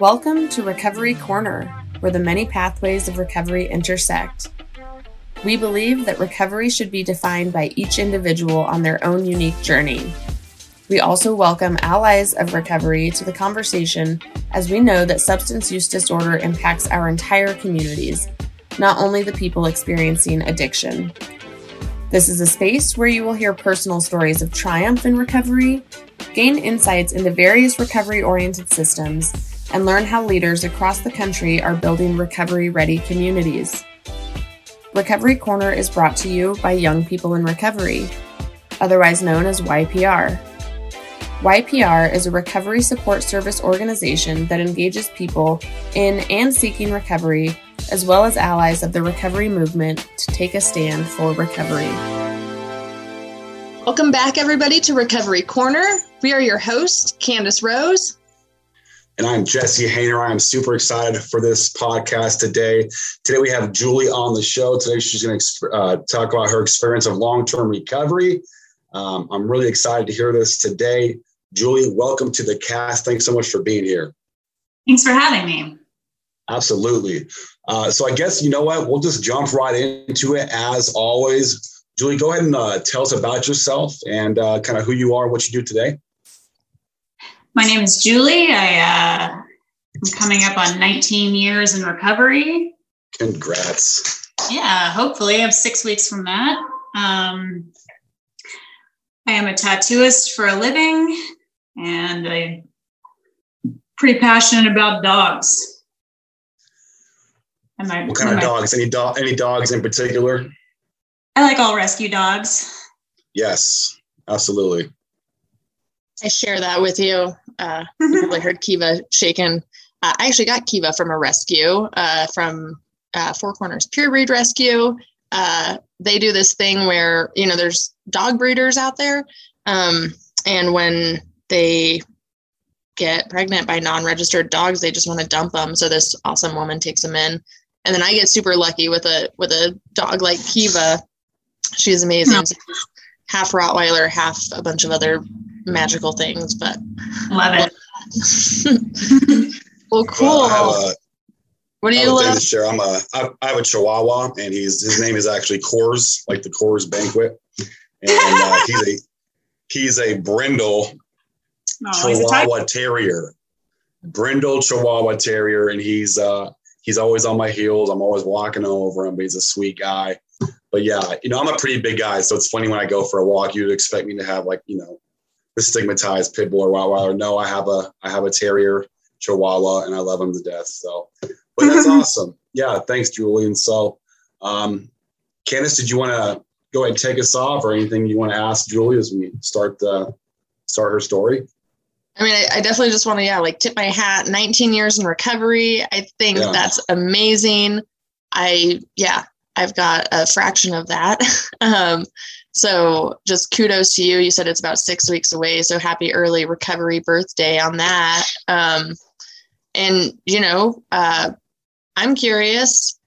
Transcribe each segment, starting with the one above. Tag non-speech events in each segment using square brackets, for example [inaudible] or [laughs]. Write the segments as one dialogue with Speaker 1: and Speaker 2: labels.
Speaker 1: Welcome to Recovery Corner, where the many pathways of recovery intersect. We believe that recovery should be defined by each individual on their own unique journey. We also welcome allies of recovery to the conversation as we know that substance use disorder impacts our entire communities, not only the people experiencing addiction. This is a space where you will hear personal stories of triumph in recovery, gain insights into various recovery oriented systems, and learn how leaders across the country are building recovery ready communities. Recovery Corner is brought to you by Young People in Recovery, otherwise known as YPR. YPR is a recovery support service organization that engages people in and seeking recovery, as well as allies of the recovery movement, to take a stand for recovery.
Speaker 2: Welcome back, everybody, to Recovery Corner. We are your hosts, Candace Rose
Speaker 3: and I'm Jesse Hayner. I'm super excited for this podcast today. Today we have Julie on the show. Today she's going to uh, talk about her experience of long-term recovery. Um, I'm really excited to hear this today. Julie, welcome to the cast. Thanks so much for being here.
Speaker 4: Thanks for having me.
Speaker 3: Absolutely. Uh, so I guess you know what? We'll just jump right into it as always. Julie, go ahead and uh, tell us about yourself and uh, kind of who you are, what you do today.
Speaker 4: My name is Julie. I, uh, I'm coming up on 19 years in recovery.
Speaker 3: Congrats.
Speaker 4: Yeah, hopefully. I have six weeks from that. Um, I am a tattooist for a living and I'm pretty passionate about dogs.
Speaker 3: Am I, what kind of dogs? Any dog? Any dogs in particular?
Speaker 4: I like all rescue dogs.
Speaker 3: Yes, absolutely.
Speaker 2: I share that with you. Uh, you probably heard Kiva shaken. Uh, I actually got Kiva from a rescue uh, from uh, Four Corners Purebred Rescue. Uh, they do this thing where you know there's dog breeders out there, um, and when they get pregnant by non-registered dogs, they just want to dump them. So this awesome woman takes them in, and then I get super lucky with a with a dog like Kiva. She's amazing. half Rottweiler, half a bunch of other magical things, but
Speaker 4: love it. [laughs]
Speaker 2: well, cool. Well, what do you love?
Speaker 3: Share. I'm a I, I have a Chihuahua, and he's his name is actually Coors, like the Coors Banquet, and uh, [laughs] he's a he's a brindle oh, Chihuahua Terrier, brindle Chihuahua Terrier, and he's uh he's always on my heels. I'm always walking over him, but he's a sweet guy. But yeah, you know, I'm a pretty big guy, so it's funny when I go for a walk, you'd expect me to have like you know the stigmatized pit bull or Rottweiler. No, I have a I have a terrier Chihuahua, and I love him to death. So, but that's [laughs] awesome. Yeah, thanks, Julian. So, um, Candace, did you want to go ahead and take us off, or anything you want to ask Julie as we start the start her story?
Speaker 2: I mean, I, I definitely just want to, yeah, like tip my hat. 19 years in recovery. I think yeah. that's amazing. I, yeah, I've got a fraction of that. [laughs] um, so just kudos to you. You said it's about six weeks away. So happy early recovery birthday on that. Um, and, you know, uh, I'm curious,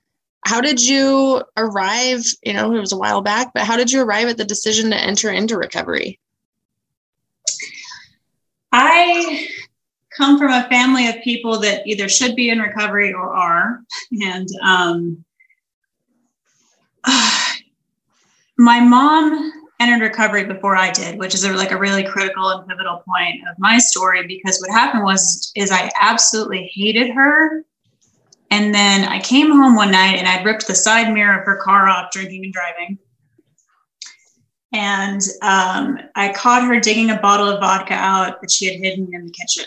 Speaker 2: how did you arrive? You know, it was a while back, but how did you arrive at the decision to enter into recovery?
Speaker 4: I come from a family of people that either should be in recovery or are. And um, my mom entered recovery before I did, which is a, like a really critical and pivotal point of my story because what happened was is I absolutely hated her. And then I came home one night and I'd ripped the side mirror of her car off drinking and driving. And um, I caught her digging a bottle of vodka out that she had hidden in the kitchen.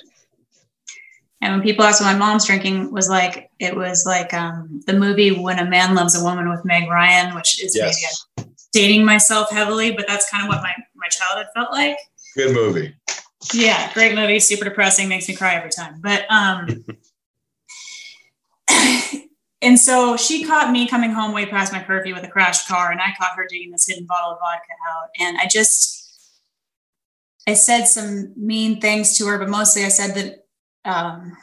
Speaker 4: And when people asked what my mom's drinking, was like it was like um, the movie When a Man Loves a Woman with Meg Ryan, which is yes. maybe dating myself heavily, but that's kind of what my my childhood felt like.
Speaker 3: Good movie.
Speaker 4: Yeah, great movie. Super depressing, makes me cry every time. But um, [laughs] and so she caught me coming home way past my curfew with a crashed car, and I caught her digging this hidden bottle of vodka out, and I just I said some mean things to her, but mostly I said that um,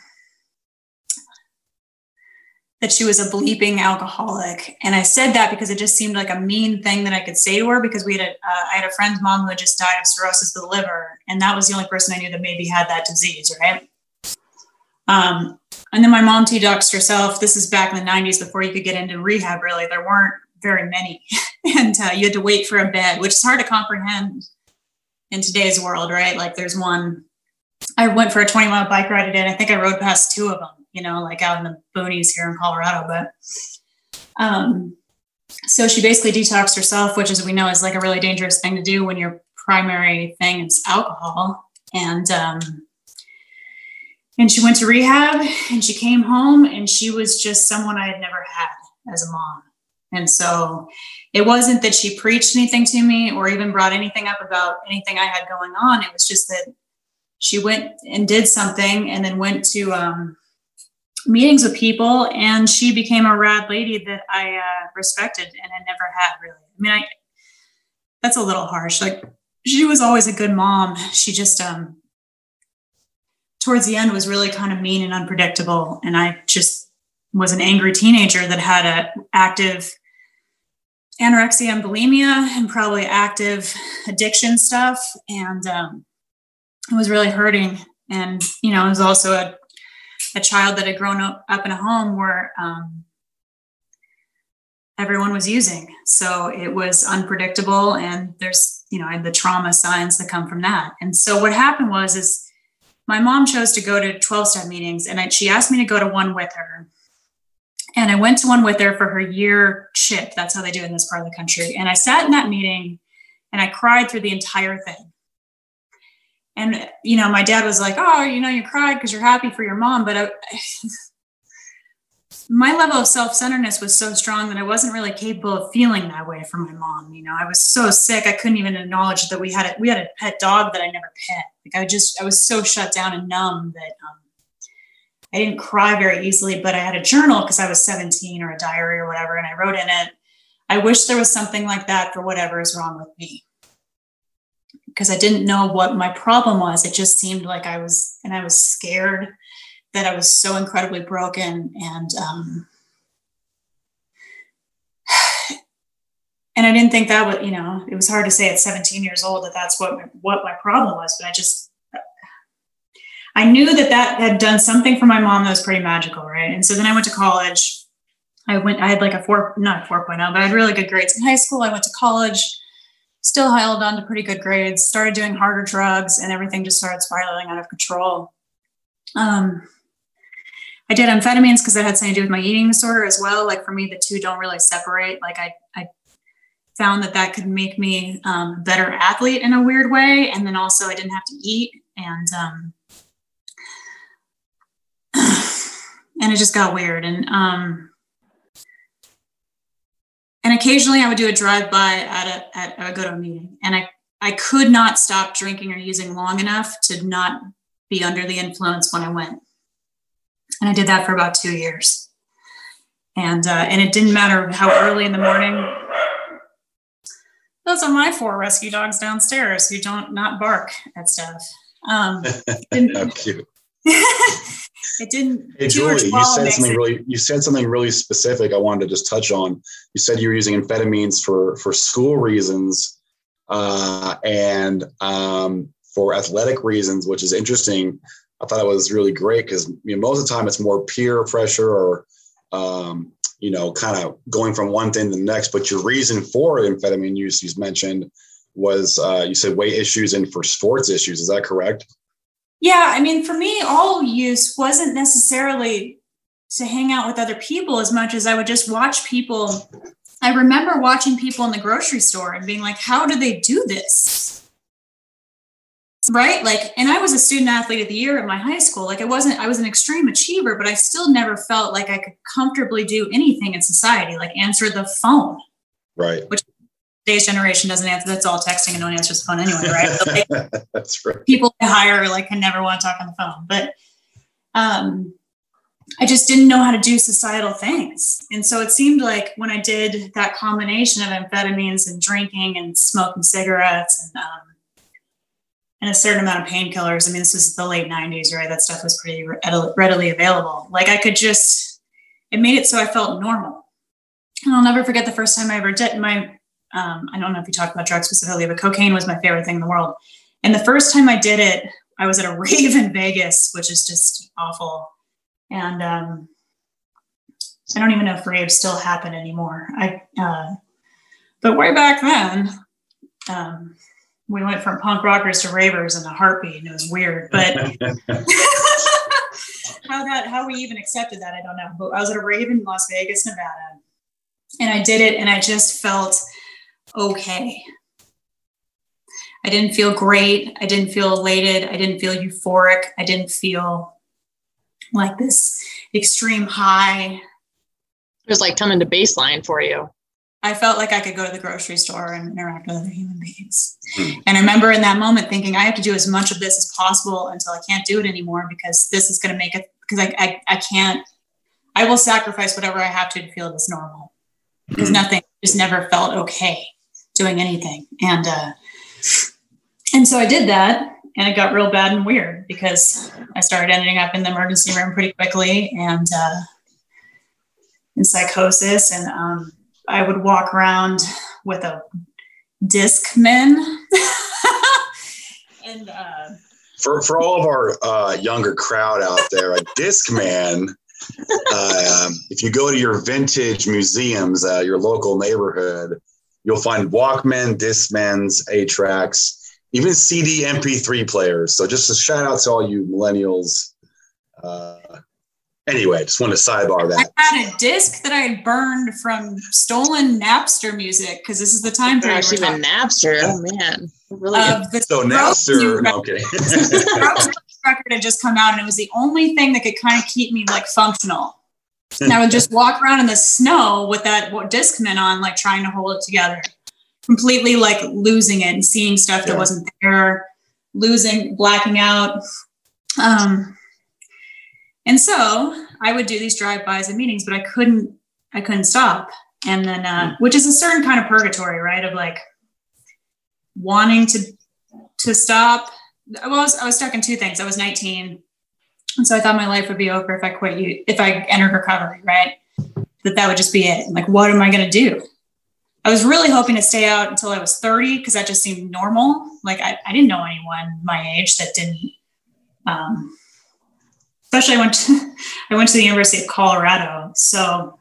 Speaker 4: that she was a bleeping alcoholic. And I said that because it just seemed like a mean thing that I could say to her because we had a, uh, I had a friend's mom who had just died of cirrhosis of the liver. And that was the only person I knew that maybe had that disease, right? Um, and then my mom detoxed herself. This is back in the 90s before you could get into rehab, really. There weren't very many. [laughs] and uh, you had to wait for a bed, which is hard to comprehend in today's world, right? Like there's one, I went for a 20 mile bike ride today, and I think I rode past two of them, you know, like out in the boonies here in Colorado. But um, so she basically detoxed herself, which, as we know, is like a really dangerous thing to do when your primary thing is alcohol. And um, and she went to rehab, and she came home, and she was just someone I had never had as a mom. And so it wasn't that she preached anything to me or even brought anything up about anything I had going on. It was just that she went and did something and then went to um, meetings with people and she became a rad lady that I uh, respected and had never had really. I mean, I, that's a little harsh. Like she was always a good mom. She just, um, towards the end was really kind of mean and unpredictable. And I just was an angry teenager that had a active anorexia and bulimia and probably active addiction stuff. And um, it was really hurting. And, you know, it was also a, a child that had grown up, up in a home where um, everyone was using. So it was unpredictable. And there's, you know, the trauma signs that come from that. And so what happened was, is my mom chose to go to 12 step meetings and I, she asked me to go to one with her and I went to one with her for her year chip. That's how they do it in this part of the country. And I sat in that meeting and I cried through the entire thing. And, you know, my dad was like, oh, you know, you cried because you're happy for your mom. But I, [sighs] my level of self centeredness was so strong that I wasn't really capable of feeling that way for my mom. You know, I was so sick, I couldn't even acknowledge that we had a, we had a pet dog that I never pet. Like I just, I was so shut down and numb that, um, I didn't cry very easily, but I had a journal because I was 17 or a diary or whatever. And I wrote in it, I wish there was something like that for whatever is wrong with me. Because I didn't know what my problem was. It just seemed like I was, and I was scared that I was so incredibly broken. And, um, [sighs] and I didn't think that would, you know, it was hard to say at 17 years old that that's what my, what my problem was, but I just I knew that that had done something for my mom that was pretty magical, right? And so then I went to college. I went, I had like a four, not 4.0, but I had really good grades in high school. I went to college, still held on to pretty good grades, started doing harder drugs, and everything just started spiraling out of control. Um, I did amphetamines because it had something to do with my eating disorder as well. Like for me, the two don't really separate. Like I, I found that that could make me um, a better athlete in a weird way. And then also I didn't have to eat. And um, [sighs] and it just got weird. And um, and occasionally I would do a drive by at a at a go to a meeting, and I I could not stop drinking or using long enough to not be under the influence when I went. And I did that for about two years. And uh, and it didn't matter how early in the morning. Those are my four rescue dogs downstairs who don't not bark at stuff. Um, [laughs]
Speaker 3: how cute. [laughs]
Speaker 4: it didn't.
Speaker 3: Hey Julie, you said something it. really. You said something really specific. I wanted to just touch on. You said you were using amphetamines for for school reasons, uh, and um, for athletic reasons, which is interesting. I thought it was really great because you know, most of the time it's more peer pressure or um, you know, kind of going from one thing to the next. But your reason for amphetamine use, you mentioned, was uh, you said weight issues and for sports issues. Is that correct?
Speaker 4: Yeah, I mean, for me, all use wasn't necessarily to hang out with other people as much as I would just watch people. I remember watching people in the grocery store and being like, how do they do this? Right? Like, and I was a student athlete of the year at my high school. Like, I wasn't, I was an extreme achiever, but I still never felt like I could comfortably do anything in society, like answer the phone.
Speaker 3: Right.
Speaker 4: Which today's generation doesn't answer. That's all texting and no one answers the phone anyway, right? [laughs]
Speaker 3: like, that's right.
Speaker 4: People I hire like can never want to talk on the phone, but um, I just didn't know how to do societal things, and so it seemed like when I did that combination of amphetamines and drinking and smoking cigarettes and um, and a certain amount of painkillers. I mean, this was the late '90s, right? That stuff was pretty readily available. Like I could just, it made it so I felt normal. And I'll never forget the first time I ever did my um, I don't know if you talk about drugs specifically, but cocaine was my favorite thing in the world. And the first time I did it, I was at a [laughs] rave in Vegas, which is just awful. And um, I don't even know if raves still happen anymore. I, uh, but way back then, um, we went from punk rockers to ravers in a heartbeat, and it was weird. But [laughs] [laughs] how that how we even accepted that, I don't know. But I was at a rave in Las Vegas, Nevada, and I did it, and I just felt okay. I didn't feel great. I didn't feel elated. I didn't feel euphoric. I didn't feel like this extreme high.
Speaker 2: It was like coming to baseline for you.
Speaker 4: I felt like I could go to the grocery store and interact with other human beings. Hmm. And I remember in that moment thinking, I have to do as much of this as possible until I can't do it anymore because this is going to make it, because I, I, I, can't, I will sacrifice whatever I have to to feel this normal because hmm. nothing just never felt okay doing anything. And, uh, and so I did that and it got real bad and weird because I started ending up in the emergency room pretty quickly and, uh, in psychosis and, um, I would walk around with a Discman. [laughs] and uh,
Speaker 3: for for all of our uh, younger crowd out there, a Discman. Uh, if you go to your vintage museums, uh, your local neighborhood, you'll find Walkman, Discmans, eight tracks, even CD MP3 players. So just a shout out to all you millennials uh, Anyway, just want to sidebar that.
Speaker 4: I had a disc that I had burned from stolen Napster music because this is the time
Speaker 2: period. Actually, even Napster. Oh man, really?
Speaker 3: Uh, so Napster. No, okay. [laughs]
Speaker 4: record had just come out, and it was the only thing that could kind of keep me like functional. And I would just walk around in the snow with that Discman on, like trying to hold it together, completely like losing it and seeing stuff yeah. that wasn't there, losing, blacking out. Um, and so I would do these drive-bys and meetings, but I couldn't, I couldn't stop. And then, uh, which is a certain kind of purgatory, right? Of like wanting to, to stop. Well, I was, I was stuck in two things. I was 19. And so I thought my life would be over if I quit you, if I entered recovery, right? That that would just be it. Like, what am I going to do? I was really hoping to stay out until I was 30 because that just seemed normal. Like I, I didn't know anyone my age that didn't um, especially I went to, [laughs] I went to the University of Colorado. So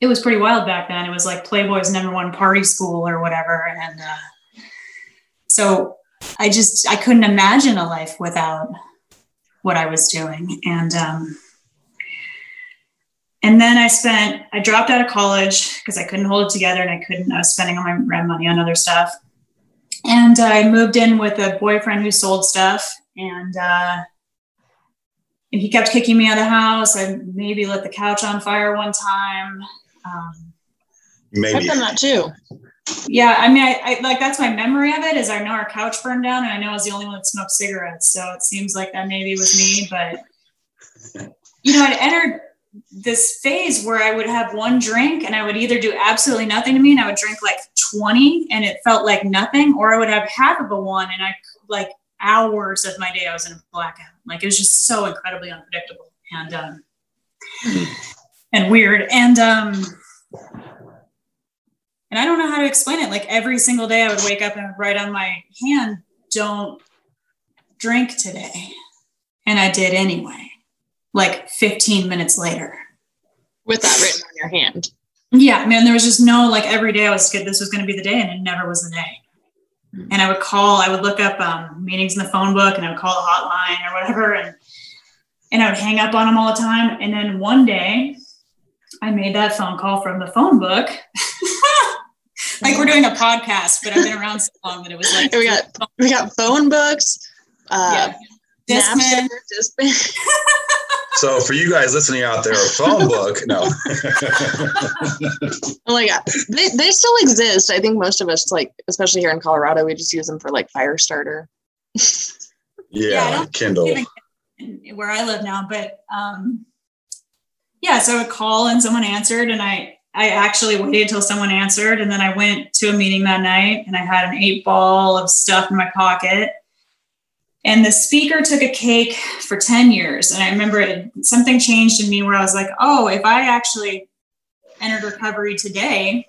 Speaker 4: it was pretty wild back then. It was like Playboy's number one party school or whatever. And uh, so I just, I couldn't imagine a life without what I was doing. And, um, and then I spent, I dropped out of college because I couldn't hold it together and I couldn't, I was spending all my rent money on other stuff. And I moved in with a boyfriend who sold stuff. And, uh, and he kept kicking me out of the house. I maybe lit the couch on fire one time. Um,
Speaker 2: maybe I've done that too.
Speaker 4: Yeah, I mean, I, I, like that's my memory of it. Is I know our couch burned down, and I know I was the only one that smoked cigarettes. So it seems like that maybe was me. But you know, I'd entered this phase where I would have one drink, and I would either do absolutely nothing to me, and I would drink like twenty, and it felt like nothing, or I would have half of a one, and I like hours of my day I was in a blackout. Like it was just so incredibly unpredictable and um, and weird. And um, and I don't know how to explain it. Like every single day I would wake up and write on my hand, "Don't drink today," and I did anyway. Like 15 minutes later,
Speaker 2: with that written on your hand.
Speaker 4: Yeah, man. There was just no like every day I was good. This was going to be the day, and it never was the day. Mm-hmm. and I would call, I would look up um, meetings in the phone book and I would call the hotline or whatever. And, and I would hang up on them all the time. And then one day I made that phone call from the phone book. [laughs] like we're doing a podcast, but I've been around so long that it was like [laughs]
Speaker 2: we got we got phone books, uh,
Speaker 4: yeah. Discman. Discman. [laughs]
Speaker 3: So for you guys listening out there, a phone book, no. [laughs]
Speaker 2: oh my god, they they still exist. I think most of us, like especially here in Colorado, we just use them for like fire starter.
Speaker 3: yeah, yeah Kindle.
Speaker 4: Where I live now, but um, yeah, so a call and someone answered, and I I actually waited until someone answered, and then I went to a meeting that night, and I had an eight ball of stuff in my pocket and the speaker took a cake for 10 years. And I remember it, something changed in me where I was like, oh, if I actually entered recovery today,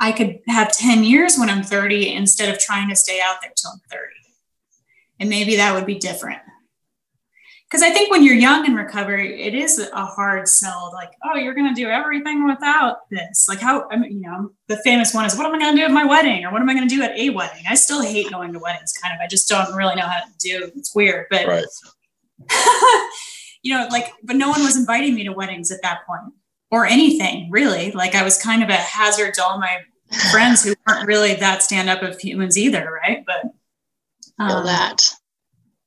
Speaker 4: I could have 10 years when I'm 30 instead of trying to stay out there till I'm 30. And maybe that would be different. Because I think when you're young in recovery, it is a hard sell. Like, oh, you're going to do everything without this. Like, how? I mean, you know, the famous one is, what am I going to do at my wedding, or what am I going to do at a wedding? I still hate going to weddings. Kind of, I just don't really know how to do. It's weird, but right. [laughs] you know, like, but no one was inviting me to weddings at that point or anything really. Like, I was kind of a hazard to all my friends who weren't really that stand up of humans either, right? But
Speaker 2: um, feel that.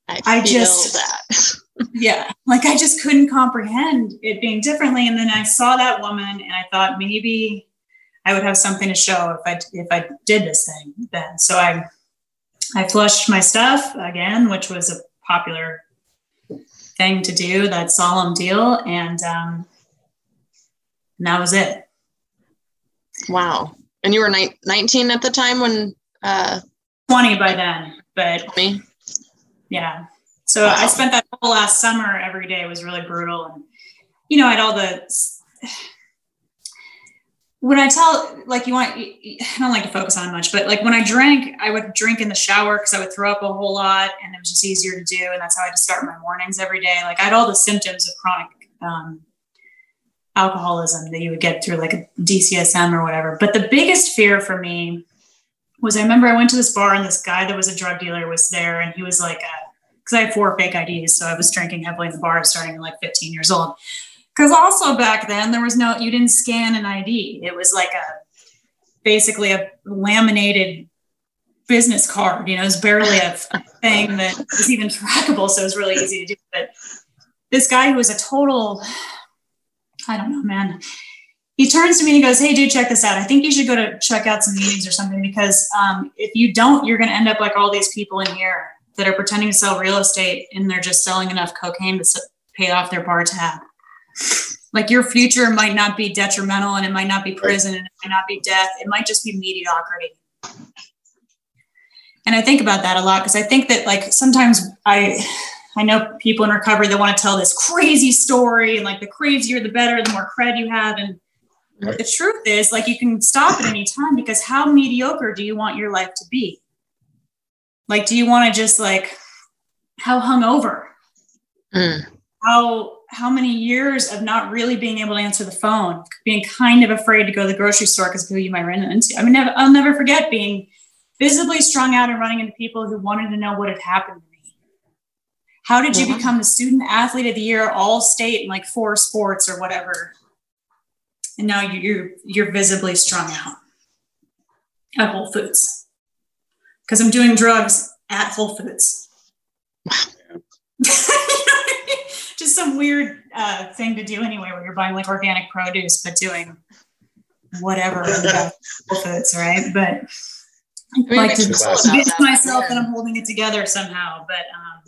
Speaker 2: I,
Speaker 4: I just that. [laughs] yeah, like I just couldn't comprehend it being differently. And then I saw that woman, and I thought maybe I would have something to show if I if I did this thing then. So I I flushed my stuff again, which was a popular thing to do, that solemn deal, and um, and that was it.
Speaker 2: Wow. And you were ni- 19 at the time when uh
Speaker 4: 20 by then, but 20? yeah. So wow. I spent that whole last summer every day was really brutal. And, you know, I had all the, when I tell, like, you want, I don't like to focus on much, but like when I drank, I would drink in the shower because I would throw up a whole lot and it was just easier to do. And that's how I had to start my mornings every day. Like I had all the symptoms of chronic um, alcoholism that you would get through like a DCSM or whatever. But the biggest fear for me was I remember I went to this bar and this guy that was a drug dealer was there and he was like a, because I had four fake IDs. So I was drinking heavily in the bar starting at like 15 years old. Because also back then there was no, you didn't scan an ID. It was like a basically a laminated business card. You know, it was barely a [laughs] thing that was even trackable. So it was really easy to do. But this guy who was a total, I don't know, man. He turns to me and he goes, Hey, dude, check this out. I think you should go to check out some meetings or something because um, if you don't, you're going to end up like all these people in here that are pretending to sell real estate and they're just selling enough cocaine to pay off their bar tab. Like your future might not be detrimental and it might not be prison and it might not be death. It might just be mediocrity. And I think about that a lot because I think that like sometimes I I know people in recovery that want to tell this crazy story and like the crazier the better, the more cred you have. And right. the truth is like you can stop at any time because how mediocre do you want your life to be? Like, do you want to just like how hungover? Mm. How how many years of not really being able to answer the phone, being kind of afraid to go to the grocery store because of who you might run into. I mean, I'll never forget being visibly strung out and running into people who wanted to know what had happened to me. How did you yeah. become the student athlete of the year, all state in like four sports or whatever? And now you're you're visibly strung out at Whole Foods because I'm doing drugs at Whole Foods. [laughs] Just some weird uh, thing to do anyway, where you're buying like organic produce, but doing whatever Whole Foods, right? But I like to convince myself that I'm holding it together somehow. But um,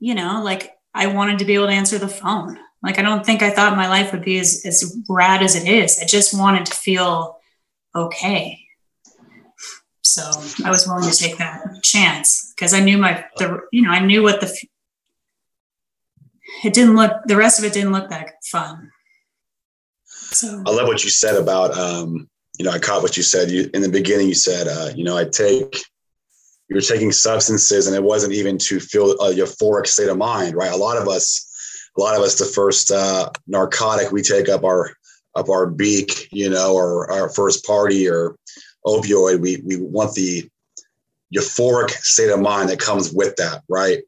Speaker 4: you know, like I wanted to be able to answer the phone. Like I don't think I thought my life would be as, as rad as it is. I just wanted to feel okay. So I was willing to take that chance because I knew my the you know I knew what the it didn't look the rest of it didn't look that fun.
Speaker 3: So. I love what you said about um, you know I caught what you said. You in the beginning you said uh, you know I take you're taking substances and it wasn't even to feel a euphoric state of mind right? A lot of us a lot of us the first uh, narcotic we take up our up our beak you know or our first party or opioid, we we want the euphoric state of mind that comes with that, right?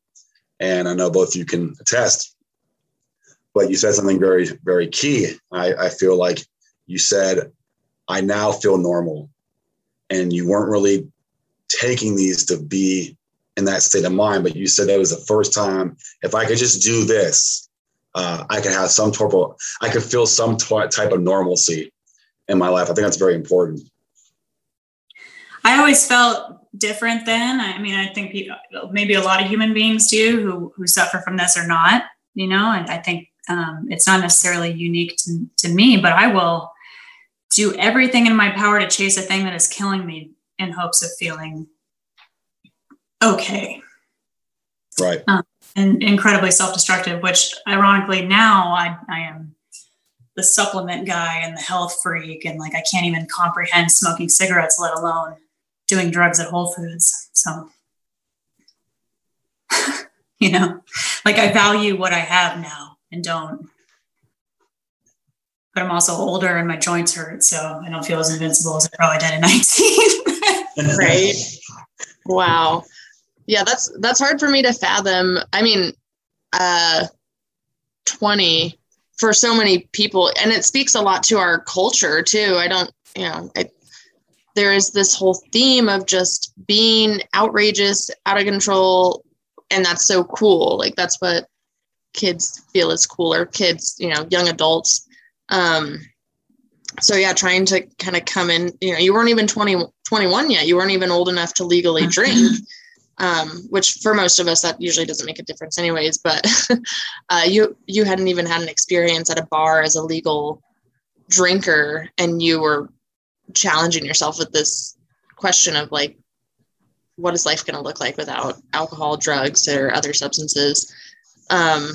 Speaker 3: And I know both you can attest. But you said something very, very key. I, I feel like you said, I now feel normal. And you weren't really taking these to be in that state of mind, but you said that was the first time. If I could just do this, uh, I could have some of, I could feel some t- type of normalcy in my life. I think that's very important.
Speaker 4: I always felt different then. I mean, I think people, maybe a lot of human beings do who who suffer from this or not. You know, and I think um, it's not necessarily unique to, to me, but I will do everything in my power to chase a thing that is killing me in hopes of feeling okay.
Speaker 3: Right.
Speaker 4: Um, and incredibly self-destructive, which ironically now I, I am the supplement guy and the health freak and like I can't even comprehend smoking cigarettes, let alone doing drugs at Whole Foods. So [laughs] you know, like I value what I have now and don't. But I'm also older and my joints hurt, so I don't feel as invincible as I probably did at [laughs]
Speaker 2: 19. [laughs] right. Wow. Yeah, that's that's hard for me to fathom. I mean, uh 20 for so many people and it speaks a lot to our culture too. I don't, you know, there is this whole theme of just being outrageous, out of control, and that's so cool. Like that's what kids feel is cooler. Kids, you know, young adults. Um, so yeah, trying to kind of come in. You know, you weren't even 20, 21 yet. You weren't even old enough to legally mm-hmm. drink. Um, which for most of us that usually doesn't make a difference anyways but [laughs] uh, you you hadn't even had an experience at a bar as a legal drinker and you were challenging yourself with this question of like what is life going to look like without alcohol drugs or other substances? Um,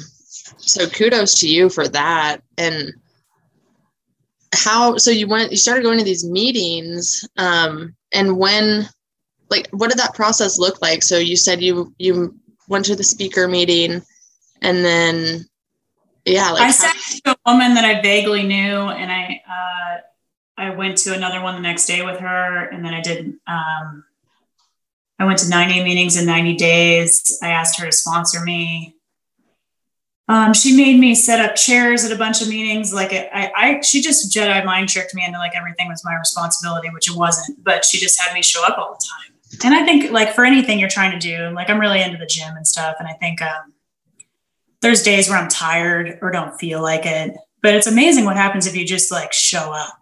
Speaker 2: so kudos to you for that. And how so you went you started going to these meetings um, and when like what did that process look like? So you said you you went to the speaker meeting and then yeah like
Speaker 4: i said to a woman that i vaguely knew and i uh, I went to another one the next day with her, and then I did. Um, I went to 90 meetings in 90 days. I asked her to sponsor me. Um, she made me set up chairs at a bunch of meetings. Like it, I, I, she just Jedi mind tricked me into like everything was my responsibility, which it wasn't. But she just had me show up all the time. And I think like for anything you're trying to do, like I'm really into the gym and stuff. And I think um, there's days where I'm tired or don't feel like it. But it's amazing what happens if you just like show up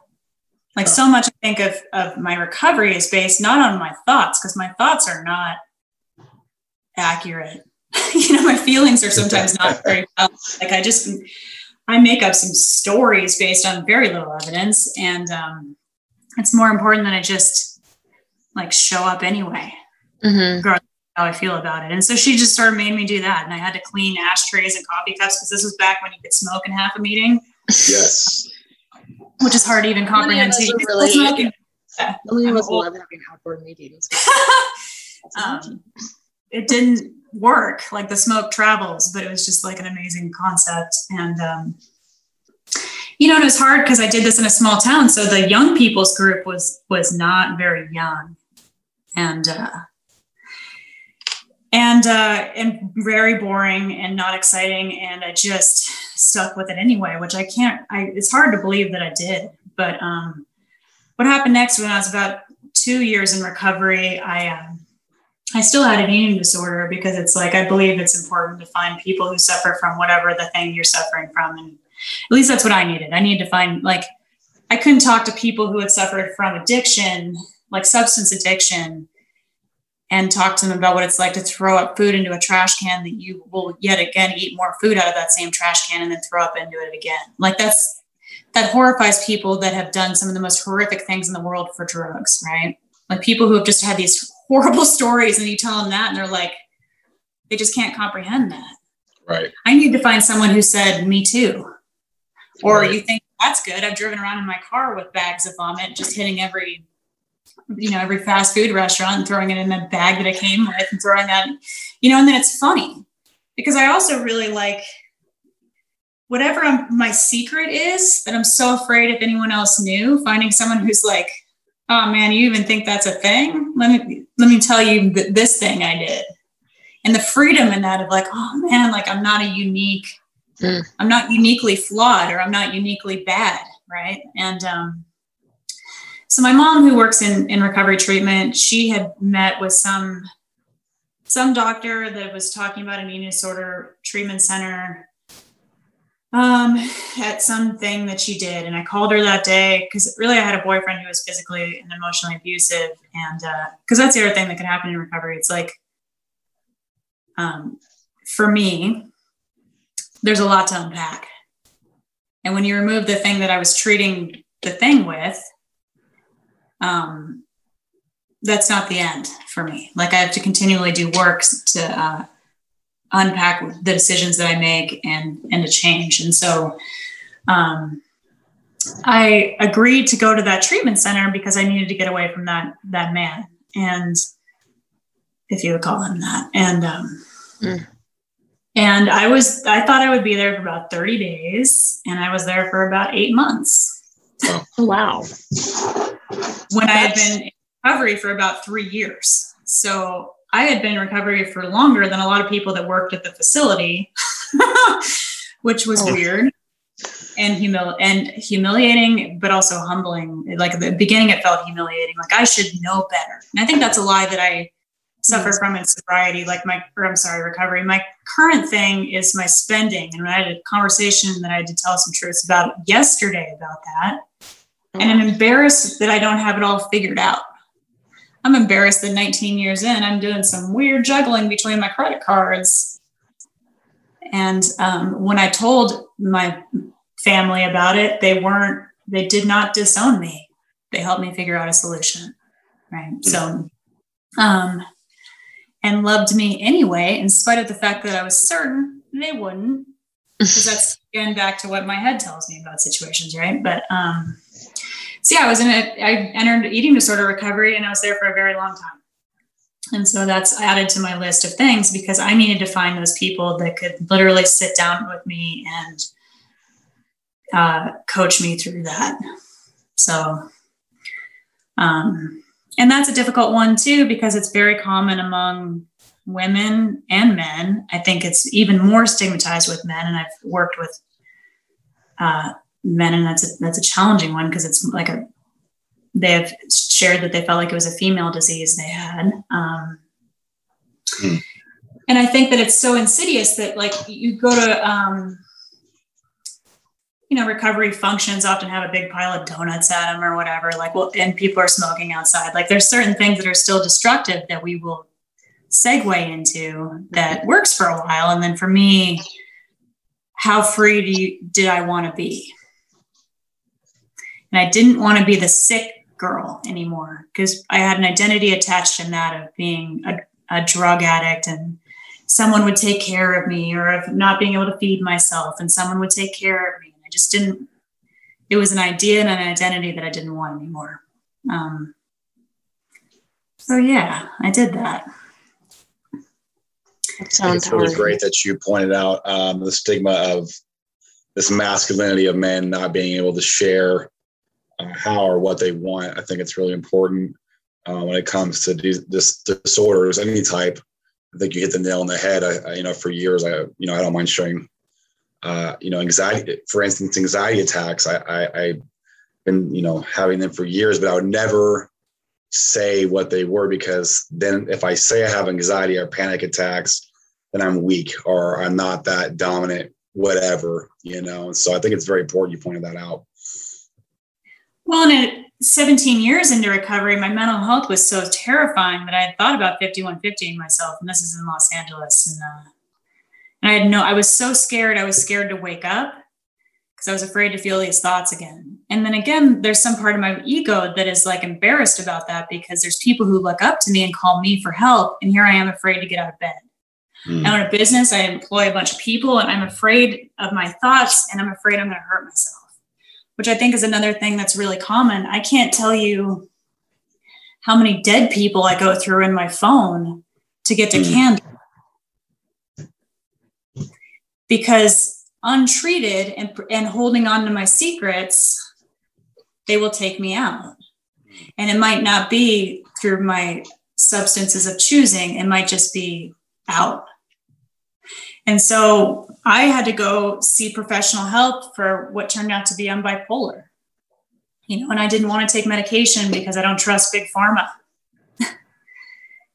Speaker 4: like so much I think of, of my recovery is based not on my thoughts, because my thoughts are not accurate. [laughs] you know, my feelings are sometimes not [laughs] very well. Like I just I make up some stories based on very little evidence. And um, it's more important than I just like show up anyway. Mm-hmm. How I feel about it. And so she just sort of made me do that. And I had to clean ashtrays and coffee cups because this was back when you could smoke in half a meeting.
Speaker 3: Yes
Speaker 4: which is hard to even comprehend. So really,
Speaker 2: smoking. [laughs] Lillian was love having outdoor meetings. [laughs]
Speaker 4: um, it didn't work. Like the smoke travels, but it was just like an amazing concept. And um, you know, it was hard because I did this in a small town, so the young people's group was was not very young, and uh, and uh, and very boring and not exciting. And I just stuck with it anyway, which I can't. I it's hard to believe that I did. But um, what happened next when I was about two years in recovery, I um, I still had an eating disorder because it's like I believe it's important to find people who suffer from whatever the thing you're suffering from, and at least that's what I needed. I needed to find like I couldn't talk to people who had suffered from addiction, like substance addiction and talk to them about what it's like to throw up food into a trash can that you will yet again eat more food out of that same trash can and then throw up into it again. Like that's that horrifies people that have done some of the most horrific things in the world for drugs, right? Like people who have just had these [laughs] horrible stories and you tell them that and they're like, they just can't comprehend that.
Speaker 3: Right.
Speaker 4: I need to find someone who said, me too. Or right. you think that's good. I've driven around in my car with bags of vomit, just hitting every you know, every fast food restaurant and throwing it in the bag that I came with and throwing that, you know, and then it's funny because I also really like whatever I'm, my secret is that I'm so afraid if anyone else knew, finding someone who's like, oh man, you even think that's a thing? Let me, let me tell you th- this thing I did. And the freedom in that of like, oh man, like I'm not a unique, mm. I'm not uniquely flawed or I'm not uniquely bad. Right. And, um, so my mom, who works in, in recovery treatment, she had met with some some doctor that was talking about an eating disorder treatment center um, at something that she did. And I called her that day because really I had a boyfriend who was physically and emotionally abusive. And because uh, that's the other thing that can happen in recovery. It's like, um, for me, there's a lot to unpack. And when you remove the thing that I was treating the thing with, um, that's not the end for me. Like I have to continually do work to uh, unpack the decisions that I make and and to change. And so um, I agreed to go to that treatment center because I needed to get away from that that man. And if you would call him that. And um, mm. And I was, I thought I would be there for about 30 days, and I was there for about eight months.
Speaker 2: Oh, wow.
Speaker 4: When I had been in recovery for about three years. So I had been in recovery for longer than a lot of people that worked at the facility, [laughs] which was oh. weird and humil and humiliating, but also humbling. Like at the beginning, it felt humiliating. Like I should know better. And I think that's a lie that I suffer from in sobriety, like my, or I'm sorry, recovery. My current thing is my spending. And I had a conversation that I had to tell some truths about yesterday about that. And I'm embarrassed that I don't have it all figured out. I'm embarrassed that 19 years in, I'm doing some weird juggling between my credit cards. And um, when I told my family about it, they weren't, they did not disown me. They helped me figure out a solution. Right. So, um, and loved me anyway, in spite of the fact that I was certain they wouldn't, because [laughs] that's again back to what my head tells me about situations, right? But um, so yeah, I was in a, I entered eating disorder recovery, and I was there for a very long time. And so that's added to my list of things because I needed to find those people that could literally sit down with me and uh, coach me through that. So, um, and that's a difficult one too because it's very common among women and men. I think it's even more stigmatized with men, and I've worked with uh, men, and that's a, that's a challenging one because it's like a they have shared that they felt like it was a female disease they had. Um, mm. And I think that it's so insidious that like you go to um, you know, recovery functions often have a big pile of donuts at them or whatever. Like, well, and people are smoking outside. Like, there's certain things that are still destructive that we will segue into that works for a while. And then for me, how free do you, did I want to be? And I didn't want to be the sick girl anymore because I had an identity attached in that of being a, a drug addict and someone would take care of me or of not being able to feed myself and someone would take care of me I just didn't, it was an idea and an identity that I didn't want anymore. Um, so yeah, I did that.
Speaker 3: That sounds really great that you pointed out um, the stigma of this masculinity of men not being able to share uh, how or what they want. I think it's really important uh, when it comes to these this disorders, any type. I think you hit the nail on the head. I, I, you know, for years, I, you know, I don't mind sharing uh, you know, anxiety, for instance, anxiety attacks. I, I, I've been, you know, having them for years, but I would never say what they were because then if I say I have anxiety or panic attacks, then I'm weak or I'm not that dominant, whatever, you know. So I think it's very important you pointed that out.
Speaker 4: Well, and at 17 years into recovery, my mental health was so terrifying that I had thought about 5150 myself. And this is in Los Angeles. And uh, and I had no, I was so scared. I was scared to wake up because I was afraid to feel these thoughts again. And then again, there's some part of my ego that is like embarrassed about that because there's people who look up to me and call me for help. And here I am afraid to get out of bed. Mm. I own a business, I employ a bunch of people, and I'm afraid of my thoughts and I'm afraid I'm going to hurt myself, which I think is another thing that's really common. I can't tell you how many dead people I go through in my phone to get to mm. Canada because untreated and, and holding on to my secrets, they will take me out. And it might not be through my substances of choosing, it might just be out. And so I had to go see professional help for what turned out to be I'm bipolar. You know, and I didn't want to take medication because I don't trust big pharma.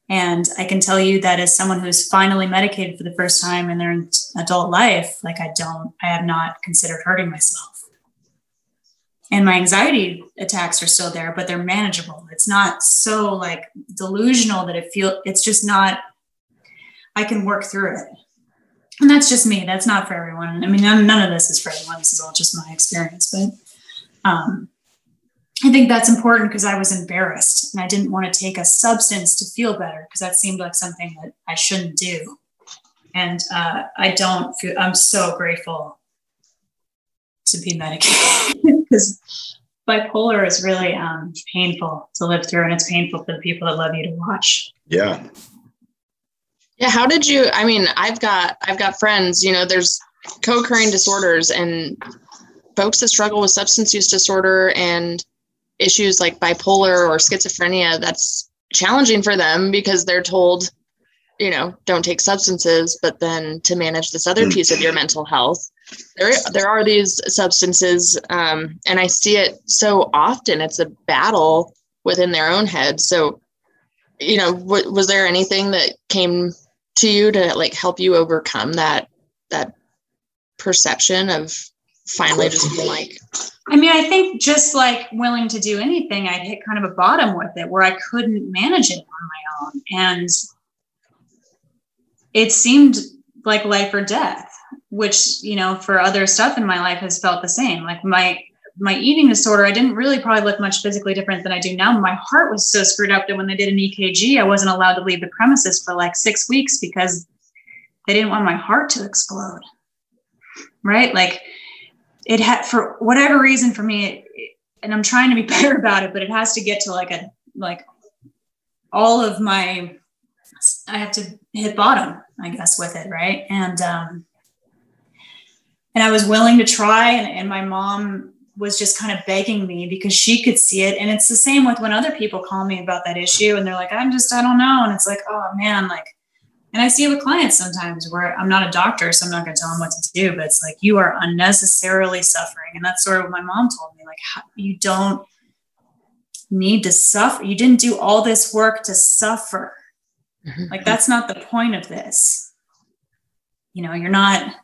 Speaker 4: And I can tell you that as someone who's finally medicated for the first time in their adult life, like I don't, I have not considered hurting myself. And my anxiety attacks are still there, but they're manageable. It's not so like delusional that it feel it's just not, I can work through it. And that's just me. That's not for everyone. I mean, none, none of this is for everyone. This is all just my experience. But um, I think that's important because I was embarrassed and I didn't want to take a substance to feel better because that seemed like something that I shouldn't do. And uh, I don't feel, I'm so grateful to be medicated because [laughs] bipolar is really um, painful to live through and it's painful for the people that love you to watch.
Speaker 3: Yeah.
Speaker 2: Yeah, how did you I mean, I've got I've got friends, you know, there's co-occurring disorders and folks that struggle with substance use disorder and issues like bipolar or schizophrenia, that's challenging for them because they're told, you know, don't take substances, but then to manage this other piece of your mental health, there there are these substances, um, and I see it so often. It's a battle within their own head. So, you know, w- was there anything that came to you to like help you overcome that that perception of finally just being like
Speaker 4: I mean, I think just like willing to do anything, I'd hit kind of a bottom with it where I couldn't manage it on my own. And it seemed like life or death, which, you know, for other stuff in my life has felt the same. Like my my eating disorder, I didn't really probably look much physically different than I do now. My heart was so screwed up that when they did an EKG, I wasn't allowed to leave the premises for like six weeks because they didn't want my heart to explode. Right? Like it had for whatever reason for me it, it, and i'm trying to be [laughs] better about it but it has to get to like a like all of my i have to hit bottom i guess with it right? And um and i was willing to try and, and my mom was just kind of begging me because she could see it. And it's the same with when other people call me about that issue and they're like i'm just i don't know. And it's like oh man like and I see it with clients sometimes where I'm not a doctor, so I'm not going to tell them what to do, but it's like you are unnecessarily suffering. And that's sort of what my mom told me like, you don't need to suffer. You didn't do all this work to suffer. Mm-hmm. Like, that's not the point of this. You know, you're not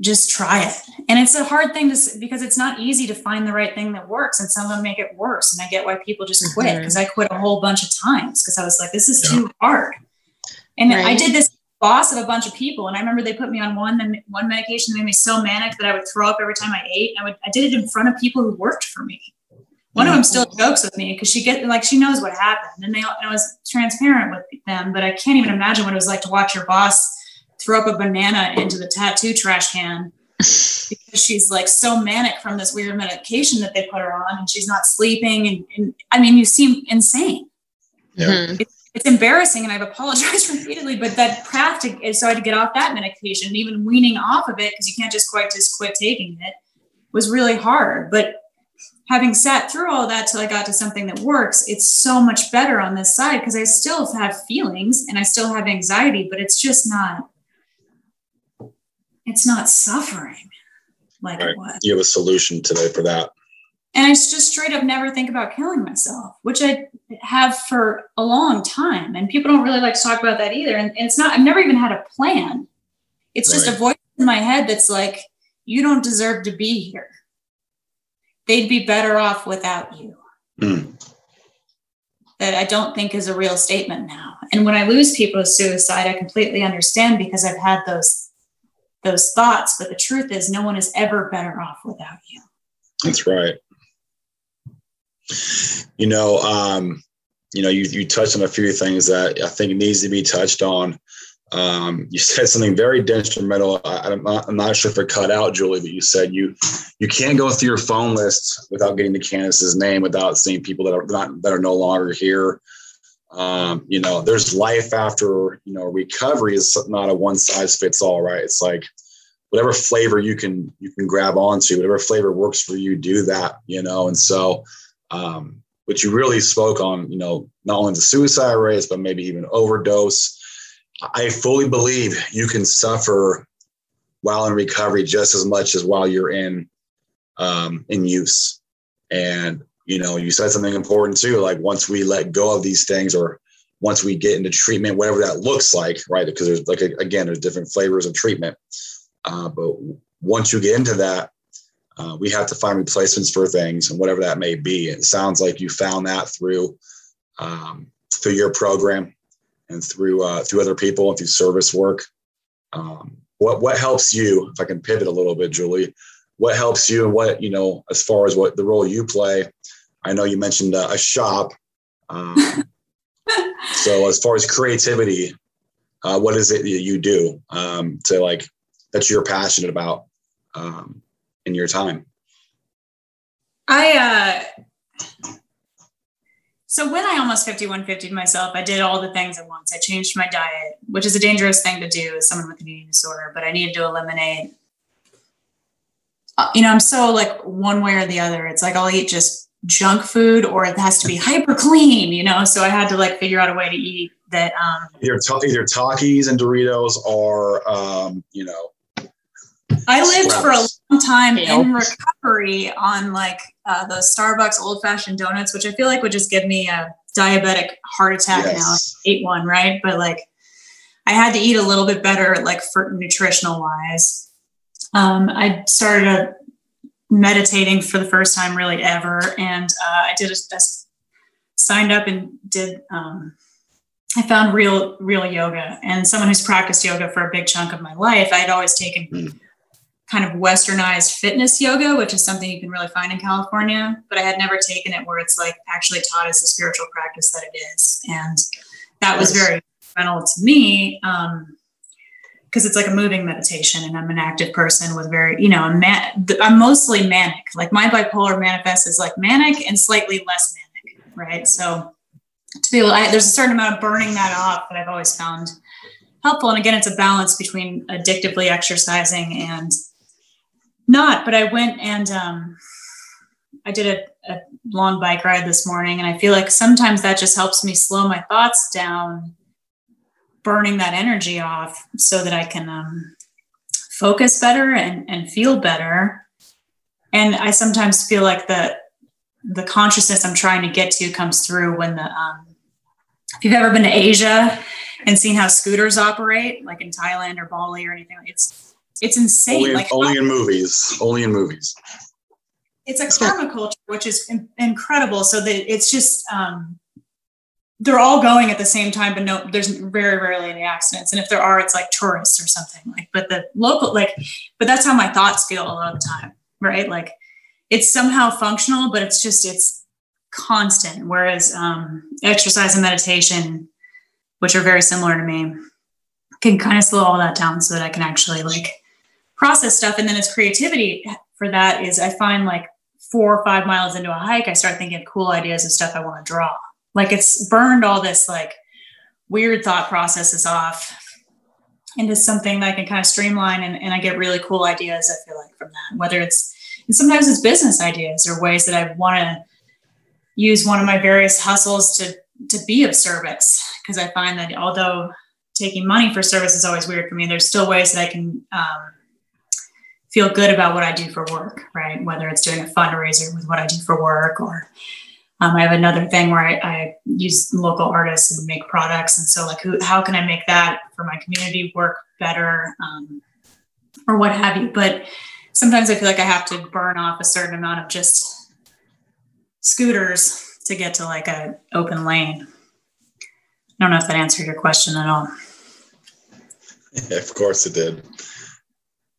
Speaker 4: just try it. And it's a hard thing to because it's not easy to find the right thing that works and some of them make it worse. And I get why people just quit because mm-hmm. I quit a whole bunch of times because I was like, this is yeah. too hard. And right. I did this boss of a bunch of people. And I remember they put me on one, one medication that made me so manic that I would throw up every time I ate. I would, I did it in front of people who worked for me. One of them still jokes with me because she get like she knows what happened, and they and I was transparent with them. But I can't even imagine what it was like to watch your boss throw up a banana into the tattoo trash can because she's like so manic from this weird medication that they put her on and she's not sleeping. And, and I mean, you seem insane. Yeah. Mm-hmm. It's, it's embarrassing and I've apologized [laughs] repeatedly, but that path to, so I had to get off that medication and even weaning off of it because you can't just quite just quit taking it was really hard. But having sat through all that till I got to something that works, it's so much better on this side because I still have feelings and I still have anxiety, but it's just not it's not suffering like right. it was.
Speaker 3: You have a solution today for that.
Speaker 4: And I just straight up never think about killing myself, which I have for a long time. And people don't really like to talk about that either. And, and it's not, I've never even had a plan. It's right. just a voice in my head that's like, you don't deserve to be here. They'd be better off without you. Mm. That I don't think is a real statement now. And when I lose people to suicide, I completely understand because I've had those those thoughts. But the truth is, no one is ever better off without you.
Speaker 3: That's right. You know, um, you know, you, you touched on a few things that I think needs to be touched on. Um, you said something very instrumental. I, am not, I'm not sure if it cut out, Julie, but you said you you can't go through your phone list without getting to Candace's name, without seeing people that are not that are no longer here. Um, you know, there's life after, you know, recovery is not a one size fits all, right? It's like whatever flavor you can you can grab onto, whatever flavor works for you, do that, you know. And so um, what you really spoke on, you know, not only the suicide rates, but maybe even overdose. I fully believe you can suffer while in recovery just as much as while you're in um, in use. And you know, you said something important too. Like once we let go of these things, or once we get into treatment, whatever that looks like, right? Because there's like again, there's different flavors of treatment. Uh, but once you get into that, uh, we have to find replacements for things and whatever that may be. It sounds like you found that through um, through your program and through uh, through other people and through service work. Um, what what helps you? If I can pivot a little bit, Julie, what helps you and what you know as far as what the role you play i know you mentioned uh, a shop um, [laughs] so as far as creativity uh, what is it that you do um, to like that you're passionate about um, in your time
Speaker 4: i uh So when I almost 5150 myself, I did all the things at once. I changed my diet, which is a dangerous thing to do as someone with an eating disorder, but I needed to eliminate. Uh, you know, I'm so like one way or the other. It's like I'll eat just junk food or it has to be hyper clean, you know? So I had to like figure out a way to eat that. Um,
Speaker 3: either, either Takis and Doritos or, um, you know,
Speaker 4: I lived for a long time in recovery on like uh, those Starbucks old fashioned donuts, which I feel like would just give me a diabetic heart attack yes. now. Ate one, right? But like, I had to eat a little bit better, like for nutritional wise. Um, I started a, meditating for the first time really ever, and uh, I did a, a, signed up and did. Um, I found real real yoga, and someone who's practiced yoga for a big chunk of my life. I had always taken. Mm kind of westernized fitness yoga, which is something you can really find in California, but I had never taken it where it's like actually taught as a spiritual practice that it is. And that was very fundamental to me. Um, because it's like a moving meditation and I'm an active person with very, you know, I'm, man- I'm mostly manic. Like my bipolar manifest is like manic and slightly less manic, right? So to be able, I, there's a certain amount of burning that off that I've always found helpful. And again, it's a balance between addictively exercising and not, but I went and um, I did a, a long bike ride this morning, and I feel like sometimes that just helps me slow my thoughts down, burning that energy off so that I can um, focus better and, and feel better. And I sometimes feel like the the consciousness I'm trying to get to comes through when the um, if you've ever been to Asia and seen how scooters operate, like in Thailand or Bali or anything, it's it's insane.
Speaker 3: Only, like only in movies. Only in movies.
Speaker 4: It's a karma culture, which is in- incredible. So that it's just um, they're all going at the same time, but no, there's very rarely any accidents. And if there are, it's like tourists or something. Like, but the local, like, but that's how my thoughts feel a lot of the time, right? Like, it's somehow functional, but it's just it's constant. Whereas um, exercise and meditation, which are very similar to me, can kind of slow all that down so that I can actually like process stuff. And then as creativity for that is I find like four or five miles into a hike, I start thinking of cool ideas of stuff I want to draw. Like it's burned all this like weird thought processes off into something that I can kind of streamline and, and I get really cool ideas, I feel like, from that. Whether it's and sometimes it's business ideas or ways that I want to use one of my various hustles to to be of service. Because I find that although taking money for service is always weird for me, there's still ways that I can um, feel good about what I do for work, right? Whether it's doing a fundraiser with what I do for work, or um, I have another thing where I, I, use local artists and make products. And so, like, who, how can I make that for my community work better, um, or what have you? But sometimes I feel like I have to burn off a certain amount of just scooters to get to like a open lane. I don't know if that answered your question at all.
Speaker 3: Yeah, [laughs] of course it did.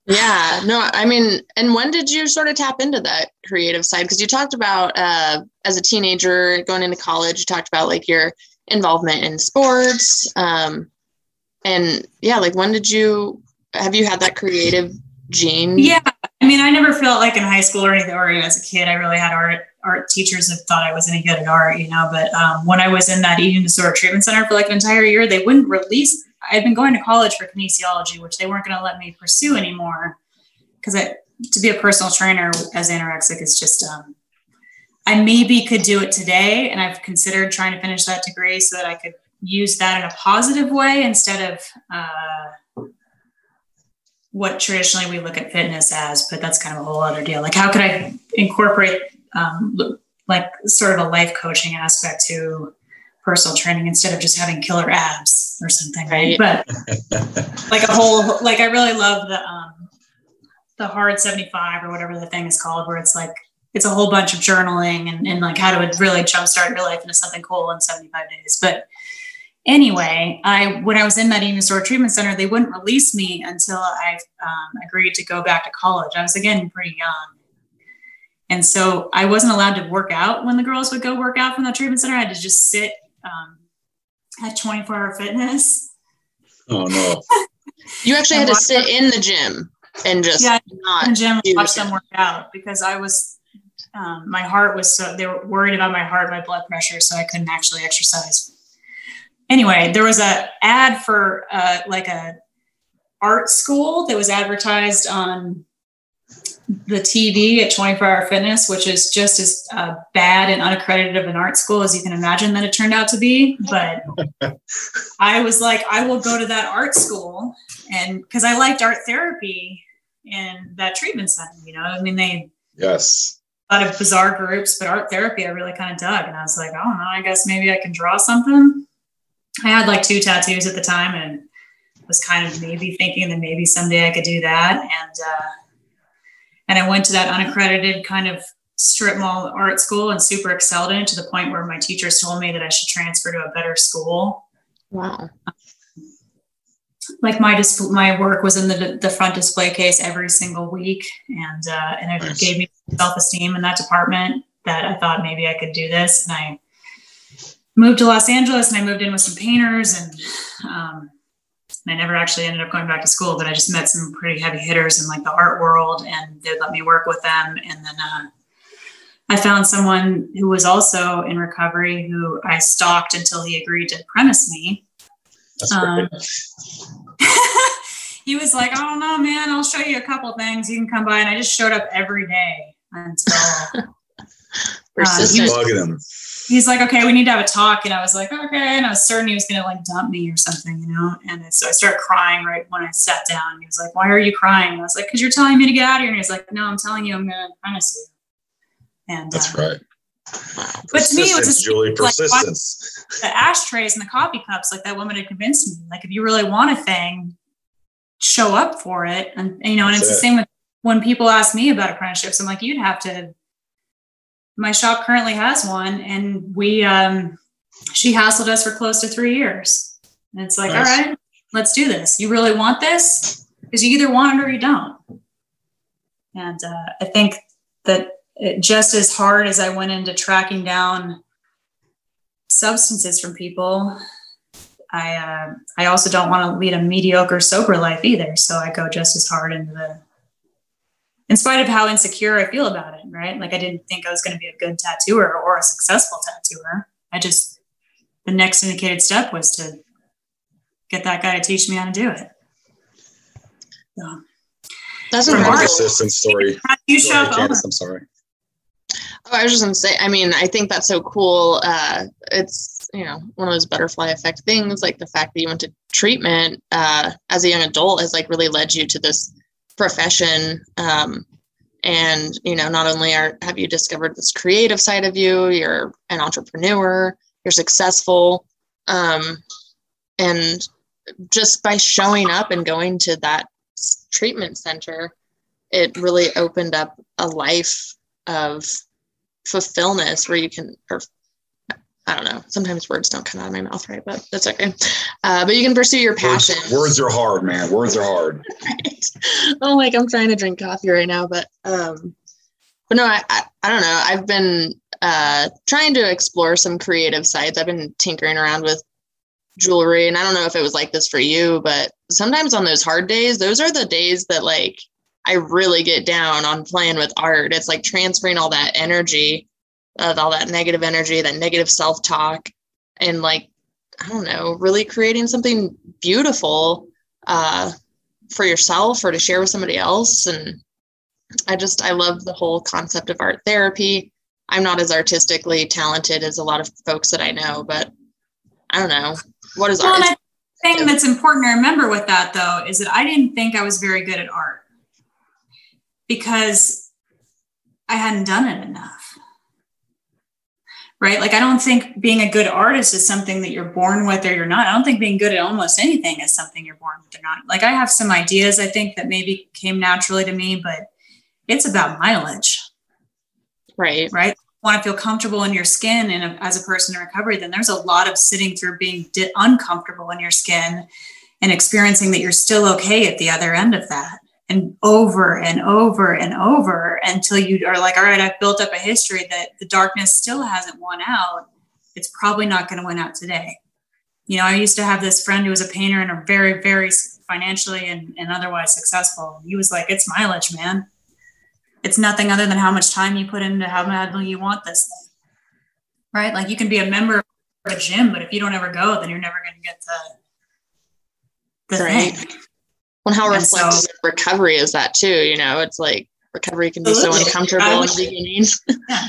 Speaker 2: Yeah, no, I mean, and when did you sort of tap into that creative side? Because you talked about uh, as a teenager going into college, you talked about like your involvement in sports. Um, and yeah, like when did you have you had that creative gene?
Speaker 4: Yeah, I mean, I never felt like in high school or anything, or as a kid, I really had art art teachers have thought I was any good at art, you know. But um, when I was in that eating disorder treatment center for like an entire year, they wouldn't release I'd been going to college for kinesiology, which they weren't going to let me pursue anymore because to be a personal trainer as anorexic is just um, I maybe could do it today, and I've considered trying to finish that degree so that I could use that in a positive way instead of uh, what traditionally we look at fitness as. But that's kind of a whole other deal. Like, how could I incorporate um, like sort of a life coaching aspect to personal training instead of just having killer abs or something, right? But [laughs] like a whole, like I really love the um, the hard seventy five or whatever the thing is called, where it's like it's a whole bunch of journaling and, and like how to really jumpstart your life into something cool in seventy five days. But anyway, I when I was in that eating disorder treatment center, they wouldn't release me until I um, agreed to go back to college. I was again pretty young. And so I wasn't allowed to work out when the girls would go work out from the treatment center. I had to just sit um, at 24 hour fitness.
Speaker 3: Oh no. [laughs]
Speaker 2: you actually had to sit in the gym and just
Speaker 4: yeah, not in the gym watch them work out because I was um, my heart was so they were worried about my heart, my blood pressure, so I couldn't actually exercise. Anyway, there was a ad for uh, like a art school that was advertised on the TV at 24 Hour Fitness, which is just as uh, bad and unaccredited of an art school as you can imagine that it turned out to be. But [laughs] I was like, I will go to that art school, and because I liked art therapy in that treatment center, you know, I mean, they
Speaker 3: yes
Speaker 4: a lot of bizarre groups, but art therapy I really kind of dug, and I was like, I don't know, I guess maybe I can draw something. I had like two tattoos at the time, and was kind of maybe thinking that maybe someday I could do that, and. Uh, and I went to that unaccredited kind of strip mall art school and super excelled in it to the point where my teachers told me that I should transfer to a better school.
Speaker 2: Wow.
Speaker 4: Like my dis- my work was in the, the front display case every single week, and uh, and it nice. gave me self esteem in that department that I thought maybe I could do this. And I moved to Los Angeles, and I moved in with some painters, and um, and I never actually ended up going back to school, but I just met some pretty heavy hitters in like the art world and they let me work with them. And then uh, I found someone who was also in recovery who I stalked until he agreed to premise me. Um, [laughs] he was like, I don't know, man, I'll show you a couple things. You can come by. And I just showed up every day until. [laughs]
Speaker 2: uh,
Speaker 3: he was,
Speaker 4: he's like, okay, we need to have a talk. And I was like, okay. And I was certain he was going to like dump me or something, you know? And so I started crying right when I sat down. He was like, why are you crying? And I was like, because you're telling me to get out of here. And he's like, no, I'm telling you, I'm going to promise you. And
Speaker 3: that's
Speaker 4: uh,
Speaker 3: right.
Speaker 4: But to me, it was just
Speaker 3: Julie, persistence.
Speaker 4: Like, the ashtrays and the coffee cups, like that woman had convinced me. Like, if you really want a thing, show up for it. And, and you know, and that's it's it. the same with when people ask me about apprenticeships. I'm like, you'd have to my shop currently has one and we um she hassled us for close to three years. And it's like nice. all right let's do this. You really want this? Because you either want it or you don't. And uh, i think that it, just as hard as i went into tracking down substances from people i uh, i also don't want to lead a mediocre sober life either. So i go just as hard into the in spite of how insecure I feel about it, right? Like I didn't think I was going to be a good tattooer or a successful tattooer. I just, the next indicated step was to get that guy to teach me how to do it. So,
Speaker 2: That's a
Speaker 3: consistent story.
Speaker 4: You show up.
Speaker 3: I'm sorry.
Speaker 2: Oh, I was just going to say, I mean, I think that's so cool. Uh, it's, you know, one of those butterfly effect things, like the fact that you went to treatment uh, as a young adult has like really led you to this profession um, and you know not only are have you discovered this creative side of you you're an entrepreneur you're successful um, and just by showing up and going to that treatment center it really opened up a life of fulfillment where you can or I don't know. Sometimes words don't come out of my mouth right, but that's okay. Uh, but you can pursue your passion.
Speaker 3: Words, words, are hard, man. Words are hard. [laughs]
Speaker 2: right. Oh, like I'm trying to drink coffee right now, but um, but no, I, I, I don't know. I've been uh trying to explore some creative sides. I've been tinkering around with jewelry, and I don't know if it was like this for you, but sometimes on those hard days, those are the days that like I really get down on playing with art. It's like transferring all that energy of all that negative energy, that negative self talk, and like, I don't know, really creating something beautiful uh, for yourself or to share with somebody else. And I just, I love the whole concept of art therapy. I'm not as artistically talented as a lot of folks that I know, but I don't know. What is well, art?
Speaker 4: The thing that's important to remember with that, though, is that I didn't think I was very good at art because I hadn't done it enough right? Like, I don't think being a good artist is something that you're born with or you're not. I don't think being good at almost anything is something you're born with or not. Like, I have some ideas I think that maybe came naturally to me, but it's about mileage.
Speaker 2: Right.
Speaker 4: Right. Want to feel comfortable in your skin and uh, as a person in recovery, then there's a lot of sitting through being uncomfortable in your skin and experiencing that you're still okay at the other end of that and over and over and over until you are like, all right, I've built up a history that the darkness still hasn't won out. It's probably not going to win out today. You know, I used to have this friend who was a painter and a very, very financially and, and otherwise successful. He was like, it's mileage, man. It's nothing other than how much time you put into how badly you want this thing. Right? Like you can be a member of a gym, but if you don't ever go, then you're never going to get the, the right. thing.
Speaker 2: Well, how reflective recovery is that too? You know, it's like recovery can be so uncomfortable in the beginning. [laughs]
Speaker 4: yeah.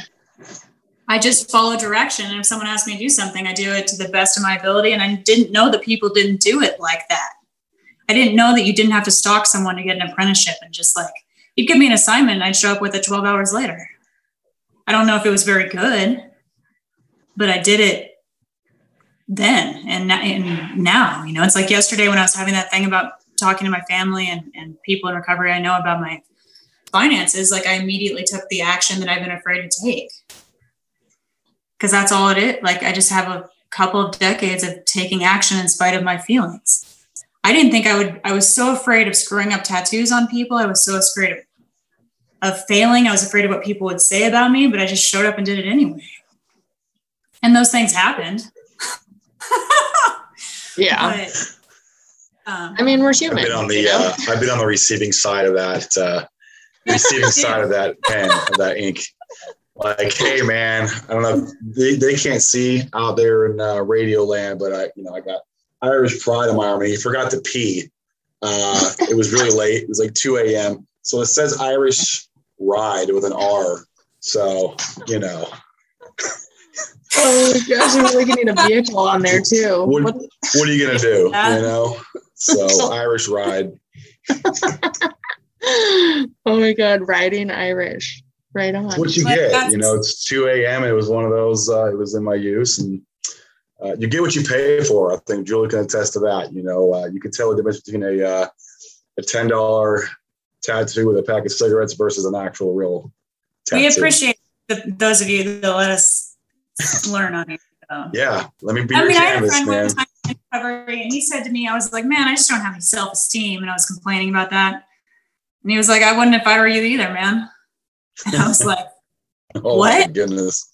Speaker 4: I just follow direction. And if someone asks me to do something, I do it to the best of my ability. And I didn't know that people didn't do it like that. I didn't know that you didn't have to stalk someone to get an apprenticeship and just like, you'd give me an assignment and I'd show up with it 12 hours later. I don't know if it was very good, but I did it then and, and now, you know, it's like yesterday when I was having that thing about talking to my family and, and people in recovery I know about my finances, like I immediately took the action that I've been afraid to take. Because that's all it is. Like I just have a couple of decades of taking action in spite of my feelings. I didn't think I would, I was so afraid of screwing up tattoos on people. I was so afraid of, of failing. I was afraid of what people would say about me, but I just showed up and did it anyway. And those things happened. [laughs]
Speaker 2: yeah. But, um, I mean, we're human.
Speaker 3: I've been on the, you know? uh, I've been on the receiving side of that, uh, [laughs] receiving side of that pen, of that ink. Like, hey man, I don't know, they, they can't see out there in uh, radio land, but I, you know, I got Irish pride in my arm, and he forgot to pee. Uh, it was really [laughs] late. It was like 2 a.m. So it says Irish ride with an R. So, you know.
Speaker 2: Oh my gosh, I'm like need a vehicle on there too.
Speaker 3: What, what, what are you gonna do? You know? [laughs] So Irish ride. [laughs]
Speaker 2: oh my god, riding Irish. Right on.
Speaker 3: What you get, you know, it's 2 a.m. It was one of those, uh, it was in my use and uh, you get what you pay for. I think Julie can attest to that. You know, uh, you can tell the difference between a uh, a ten dollar tattoo with a pack of cigarettes versus an actual real.
Speaker 4: Tattoo. We appreciate the, those of you that let us learn on it.
Speaker 3: So. Yeah, let me be I your mean, canvas, I had a friend man. One time
Speaker 4: in recovery, and he said to me, "I was like, man, I just don't have any self esteem," and I was complaining about that. And he was like, "I wouldn't if I were you either, man." [laughs] And I was like, [laughs]
Speaker 3: "Oh what? my goodness."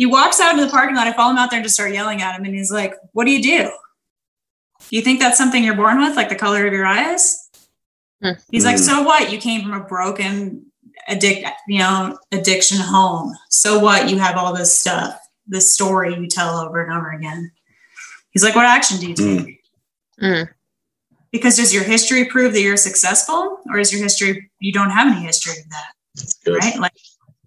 Speaker 4: he walks out into the parking lot. I follow him out there and just start yelling at him. And he's like, What do you do? Do you think that's something you're born with, like the color of your eyes? Mm-hmm. He's like, So what? You came from a broken addict, you know, addiction home. So what? You have all this stuff, this story you tell over and over again. He's like, What action do you take? Mm. Because does your history prove that you're successful, or is your history you don't have any history of that? Right? Like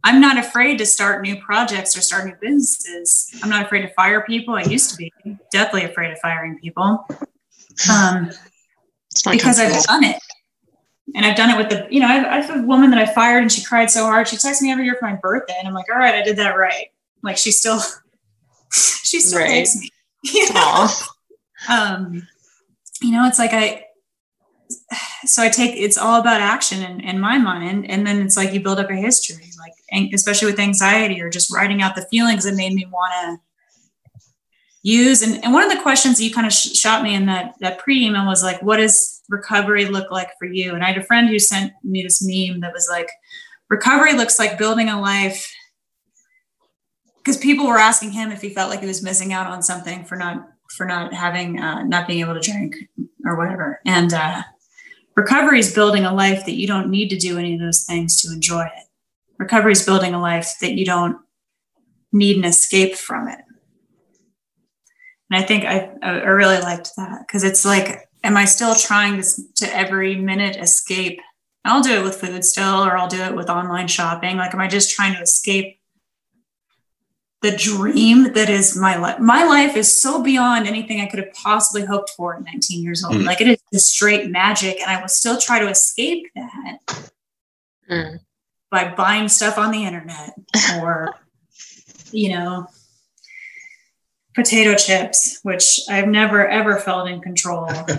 Speaker 4: I'm not afraid to start new projects or start new businesses. I'm not afraid to fire people. I used to be definitely afraid of firing people um, because I've done it. And I've done it with the, you know, I've, I have a woman that I fired and she cried so hard. She texts me every year for my birthday. And I'm like, all right, I did that right. Like she still, [laughs] she still right. takes me. You know? um, you know, it's like I, so I take it's all about action in, in my mind, and then it's like you build up a history, like especially with anxiety or just writing out the feelings that made me want to use. And, and one of the questions you kind of sh- shot me in that that pre email was like, "What does recovery look like for you?" And I had a friend who sent me this meme that was like, "Recovery looks like building a life." Because people were asking him if he felt like he was missing out on something for not for not having uh, not being able to drink or whatever, and uh, Recovery is building a life that you don't need to do any of those things to enjoy it. Recovery is building a life that you don't need an escape from it. And I think I, I really liked that because it's like, am I still trying to, to every minute escape? I'll do it with food still, or I'll do it with online shopping. Like, am I just trying to escape the dream that is my life. My life is so beyond anything I could have possibly hoped for at 19 years old. Mm. Like it is just straight magic, and I will still try to escape that mm. by buying stuff on the internet [laughs] or, you know, potato chips, which I've never ever felt in control. [laughs] a bag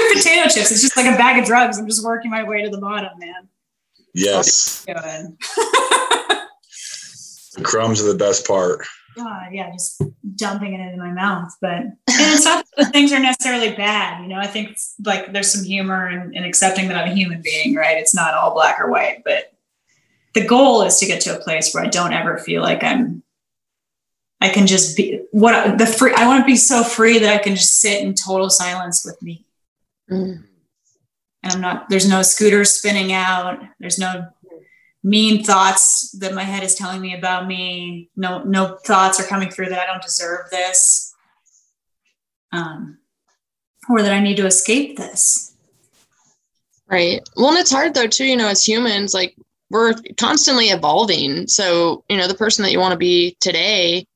Speaker 4: of potato chips. It's just like a bag of drugs. I'm just working my way to the bottom, man.
Speaker 3: Yes. [laughs] The crumbs are the best part.
Speaker 4: God, yeah, just dumping it into my mouth. But and it's not that things are necessarily bad. You know, I think like there's some humor in, in accepting that I'm a human being, right? It's not all black or white, but the goal is to get to a place where I don't ever feel like I'm I can just be what the free I want to be so free that I can just sit in total silence with me. Mm. and I'm not, there's no scooter spinning out. There's no mean thoughts that my head is telling me about me. No, no thoughts are coming through that I don't deserve this. Um, or that I need to escape this.
Speaker 2: Right. Well, and it's hard though, too, you know, as humans, like we're constantly evolving. So, you know, the person that you want to be today,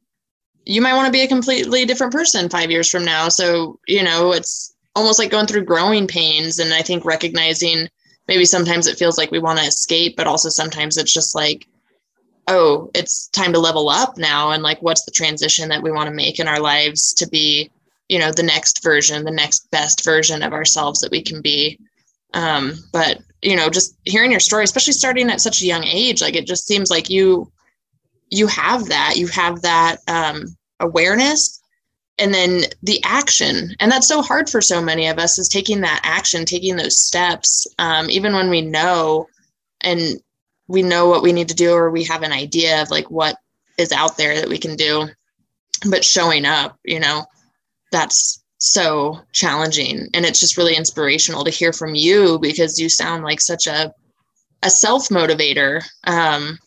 Speaker 2: you might want to be a completely different person five years from now. So, you know, it's almost like going through growing pains. And I think recognizing maybe sometimes it feels like we want to escape, but also sometimes it's just like, oh, it's time to level up now. And like, what's the transition that we want to make in our lives to be, you know, the next version, the next best version of ourselves that we can be. Um, but, you know, just hearing your story, especially starting at such a young age, like it just seems like you, you have that, you have that um, awareness and then the action. And that's so hard for so many of us is taking that action taking those steps um, even when we know and we know what we need to do or we have an idea of like what is out there that we can do. But showing up you know that's so challenging. And it's just really inspirational to hear from you because you sound like such a a self motivator um,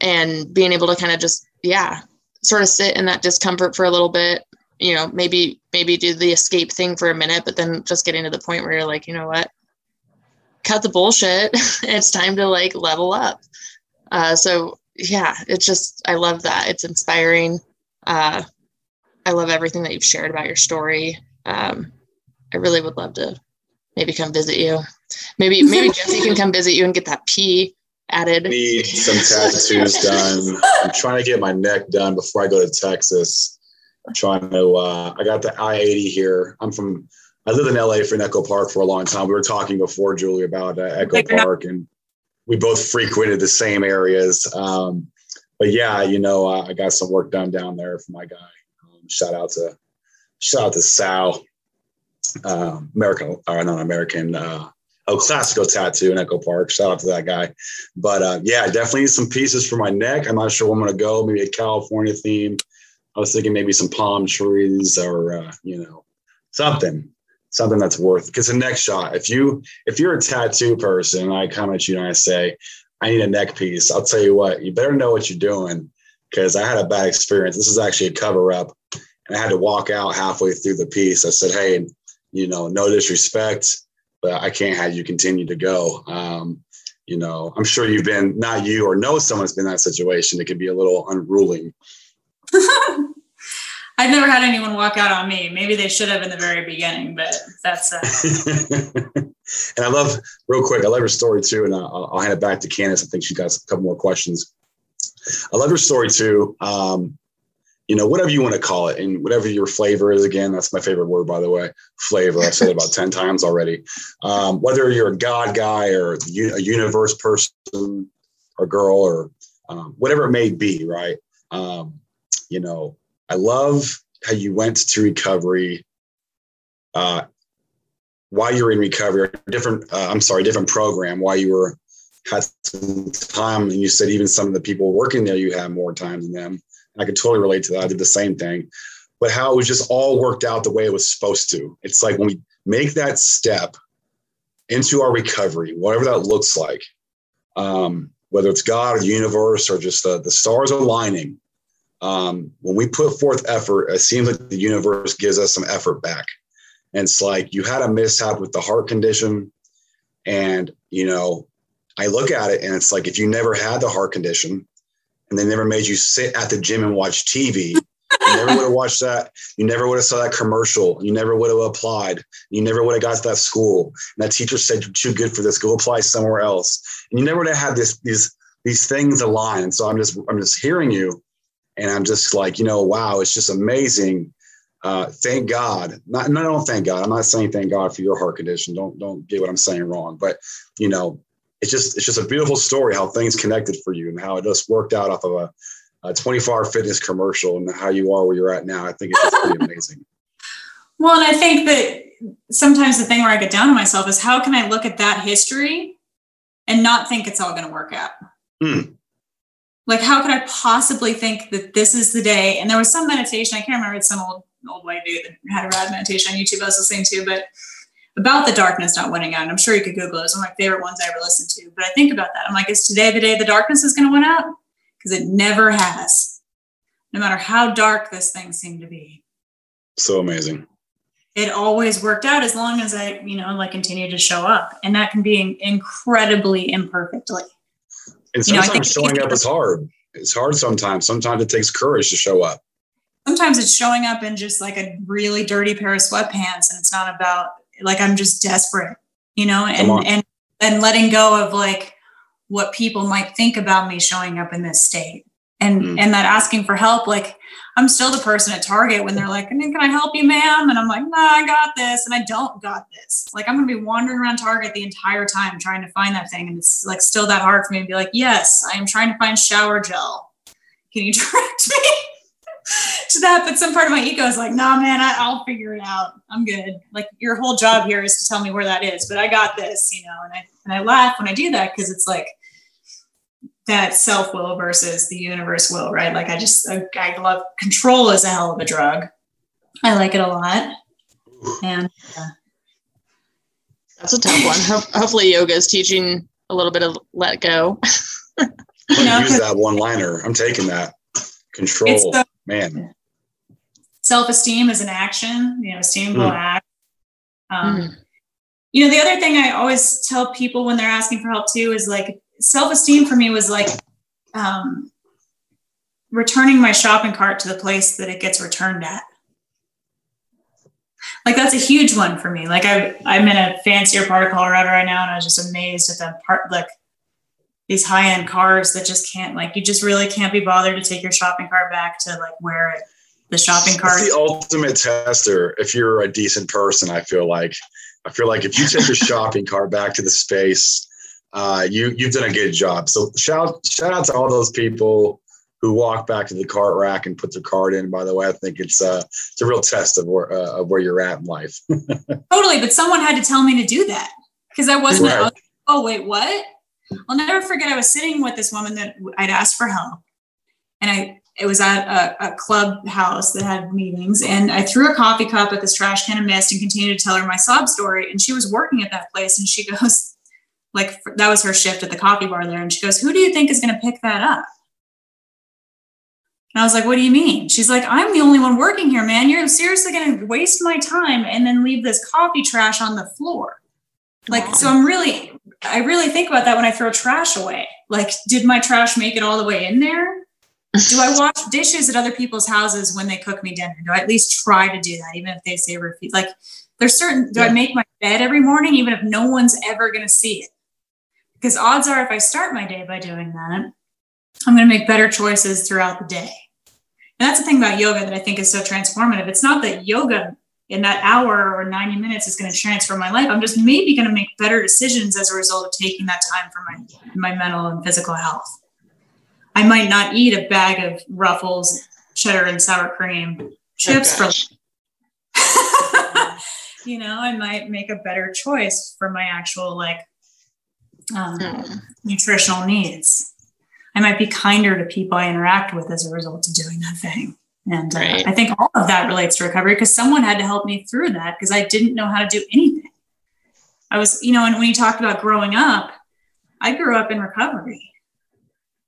Speaker 2: and being able to kind of just yeah sort of sit in that discomfort for a little bit you know maybe maybe do the escape thing for a minute but then just getting to the point where you're like you know what? Cut the bullshit. [laughs] It's time to like level up. Uh, so yeah it's just i love that. It's inspiring. Uh, i love everything that you've shared about your story. Um, i really would love to maybe come visit you. Maybe maybe jesse can come visit you and get that p added.
Speaker 3: Need some tattoos done. I'm trying to get my neck done before i go to texas trying to. Uh, I got the I eighty here. I'm from. I lived in LA for Echo Park for a long time. We were talking before, Julie, about uh, Echo Park, and we both frequented the same areas. Um, but yeah, you know, uh, I got some work done down there for my guy. Um, shout out to shout out to Sal, uh, American or not American. Uh, Oh, classical tattoo in Echo Park. Shout out to that guy. But uh, yeah, definitely some pieces for my neck. I'm not sure where I'm going to go. Maybe a California theme. I was thinking maybe some palm trees or uh, you know something, something that's worth. Because the next shot, if you if you're a tattoo person, I come at you and I say, I need a neck piece. I'll tell you what, you better know what you're doing because I had a bad experience. This is actually a cover up, and I had to walk out halfway through the piece. I said, hey, you know, no disrespect, but I can't have you continue to go. Um, you know, I'm sure you've been not you or know someone's been in that situation. It can be a little unruly. [laughs]
Speaker 4: I've never had anyone walk out on me. Maybe they should have in the very beginning, but that's.
Speaker 3: Uh... [laughs] and I love, real quick, I love her story too, and I'll, I'll hand it back to Candace. I think she got a couple more questions. I love her story too. Um, you know, whatever you want to call it, and whatever your flavor is. Again, that's my favorite word, by the way. Flavor. I've said it about [laughs] ten times already. Um, whether you're a God guy or a universe person, or girl, or um, whatever it may be, right? Um, you know, I love how you went to recovery uh, while you were in recovery, different, uh, I'm sorry, different program, while you were had some time. And you said even some of the people working there, you had more time than them. And I could totally relate to that. I did the same thing, but how it was just all worked out the way it was supposed to. It's like when we make that step into our recovery, whatever that looks like, um, whether it's God or the universe or just the, the stars aligning, um, when we put forth effort, it seems like the universe gives us some effort back. And it's like you had a mishap with the heart condition. And, you know, I look at it and it's like if you never had the heart condition and they never made you sit at the gym and watch TV, you never would have watched that. You never would have saw that commercial. You never would have applied. You never would have got to that school. And that teacher said you're too good for this. Go apply somewhere else. And you never would have had this these these things align. So I'm just I'm just hearing you and I'm just like, you know, wow, it's just amazing. Uh, thank God. Not, no, don't thank God. I'm not saying thank God for your heart condition. Don't don't get what I'm saying wrong. But you know, it's just it's just a beautiful story how things connected for you and how it just worked out off of a, a 24 hour fitness commercial and how you are where you're at now. I think it's just pretty [laughs] amazing.
Speaker 4: Well, and I think that sometimes the thing where I get down on myself is how can I look at that history and not think it's all going to work out? Mm like how could i possibly think that this is the day and there was some meditation i can't remember it's some old old white dude that had a rad meditation on youtube i was listening to but about the darkness not winning out. And I'm sure you could Google it. It's one of my favorite ones I ever listened to. But I think about that. I'm like, is today the day the darkness is going to win out? Because it never has, no matter how dark this thing seemed to be.
Speaker 3: So amazing.
Speaker 4: It always worked out as long as I, you know, like continue to show up. And that can be incredibly imperfectly.
Speaker 3: And sometimes you know, showing up is hard. It's hard sometimes. Sometimes it takes courage to show up.
Speaker 4: Sometimes it's showing up in just like a really dirty pair of sweatpants and it's not about like I'm just desperate, you know, and and and letting go of like what people might think about me showing up in this state. And mm. and that asking for help, like I'm still the person at Target when they're like, Can I help you, ma'am? And I'm like, No, I got this. And I don't got this. Like I'm gonna be wandering around Target the entire time trying to find that thing. And it's like still that hard for me to be like, Yes, I am trying to find shower gel. Can you [laughs] direct me? to that, but some part of my ego is like, nah, man, I, will figure it out. I'm good. Like your whole job here is to tell me where that is, but I got this, you know. And I and I laugh when I do that because it's like that self will versus the universe will, right? Like I just I, I love control is a hell of a drug. I like it a lot, and uh,
Speaker 2: that's a tough one. Hopefully, yoga is teaching a little bit of let go.
Speaker 3: you know, use that one liner. I'm taking that control. The, man.
Speaker 4: Self esteem is an action, you know, esteem will mm. act. Um, mm. You know, the other thing I always tell people when they're asking for help too is like self esteem for me was like um, returning my shopping cart to the place that it gets returned at. Like that's a huge one for me. Like I, I'm in a fancier part of Colorado right now, and I was just amazed at the part, like these high end cars that just can't like you just really can't be bothered to take your shopping cart back to like where it, the shopping cart.
Speaker 3: It's the ultimate tester. If you're a decent person, I feel like I feel like if you take your [laughs] shopping cart back to the space, uh, you you've done a good job. So shout shout out to all those people who walk back to the cart rack and put their cart in. By the way, I think it's uh, it's a real test of where uh, of where you're at in life. [laughs]
Speaker 4: totally, but someone had to tell me to do that because I wasn't. Right. oh wait, what? I'll never forget. I was sitting with this woman that I'd asked for help, and I it was at a, a clubhouse that had meetings, and I threw a coffee cup at this trash can of mist and continued to tell her my sob story. And she was working at that place, and she [laughs] goes, like that was her shift at the coffee bar there, and she goes, "Who do you think is going to pick that up?" And I was like, "What do you mean?" She's like, "I'm the only one working here, man. You're seriously going to waste my time and then leave this coffee trash on the floor." Like, so I'm really I really think about that when I throw trash away. Like, did my trash make it all the way in there? do I [laughs] wash dishes at other people's houses when they cook me dinner? Do I at least try to do that, even if they say repeat? Like, there's certain, do yeah. I make my bed every morning, even if no one's ever going to see it? Because odds are, if I start my day by doing that, I'm going to make better choices throughout the day. And that's the thing about yoga that I think is so transformative. It's not that yoga in that hour or 90 minutes is going to transform my life. I'm just maybe going to make better decisions as a result of taking that time for my, my mental and physical health. I might not eat a bag of Ruffles, cheddar and sour cream chips oh, for, [laughs] you know, I might make a better choice for my actual like um, hmm. nutritional needs. I might be kinder to people I interact with as a result of doing that thing. And uh, right. I think all of that relates to recovery because someone had to help me through that because I didn't know how to do anything. I was, you know, and when you talked about growing up, I grew up in recovery.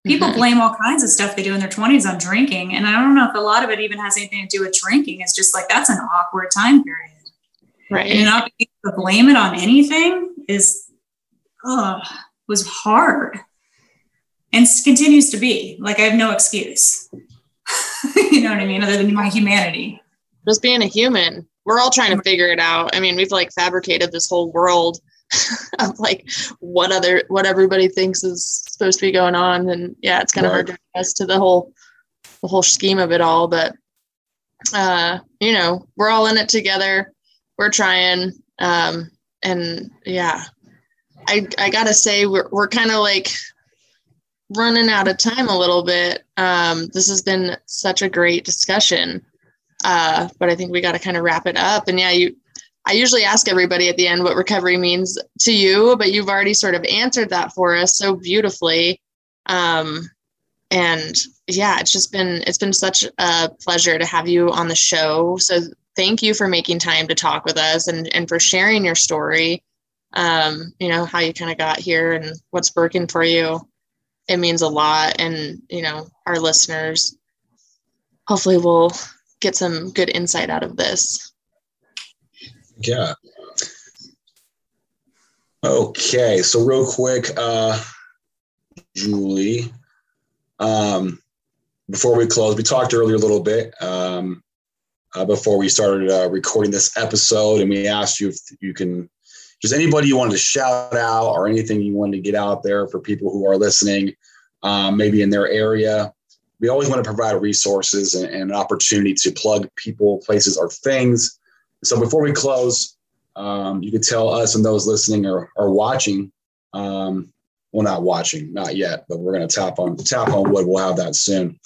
Speaker 4: People mm-hmm. blame all kinds of stuff they do in their 20s on drinking. And I don't know if a lot of it even has anything to do with drinking. It's just like that's an awkward time period.
Speaker 2: Right.
Speaker 4: And not being able to blame it on anything is, oh, was hard and continues to be. Like I have no excuse. [laughs] you know what I mean? Other than my humanity.
Speaker 2: Just being a human. We're all trying to figure it out. I mean, we've like fabricated this whole world [laughs] of like what other what everybody thinks is supposed to be going on. And yeah, it's kind of hard to adjust to the whole the whole scheme of it all. But uh, you know, we're all in it together. We're trying. Um, and yeah. I I gotta say we're we're kind of like running out of time a little bit. Um, this has been such a great discussion, uh, but I think we got to kind of wrap it up. And yeah, you, I usually ask everybody at the end what recovery means to you, but you've already sort of answered that for us so beautifully. Um, and yeah, it's just been it's been such a pleasure to have you on the show. So thank you for making time to talk with us and, and for sharing your story. Um, you know, how you kind of got here and what's working for you. It means a lot. And, you know, our listeners hopefully will get some good insight out of this.
Speaker 3: Yeah. Okay. So real quick, uh, Julie, um, before we close, we talked earlier a little bit um, uh, before we started uh, recording this episode, and we asked you if you can just anybody you wanted to shout out or anything you wanted to get out there for people who are listening, um, maybe in their area. We always want to provide resources and, and, an opportunity to plug people, places, or things. So before we close, um, you could tell us and those listening or, or watching um, well, not watching, not yet, but we're going to tap on tap on wood. We'll have that soon.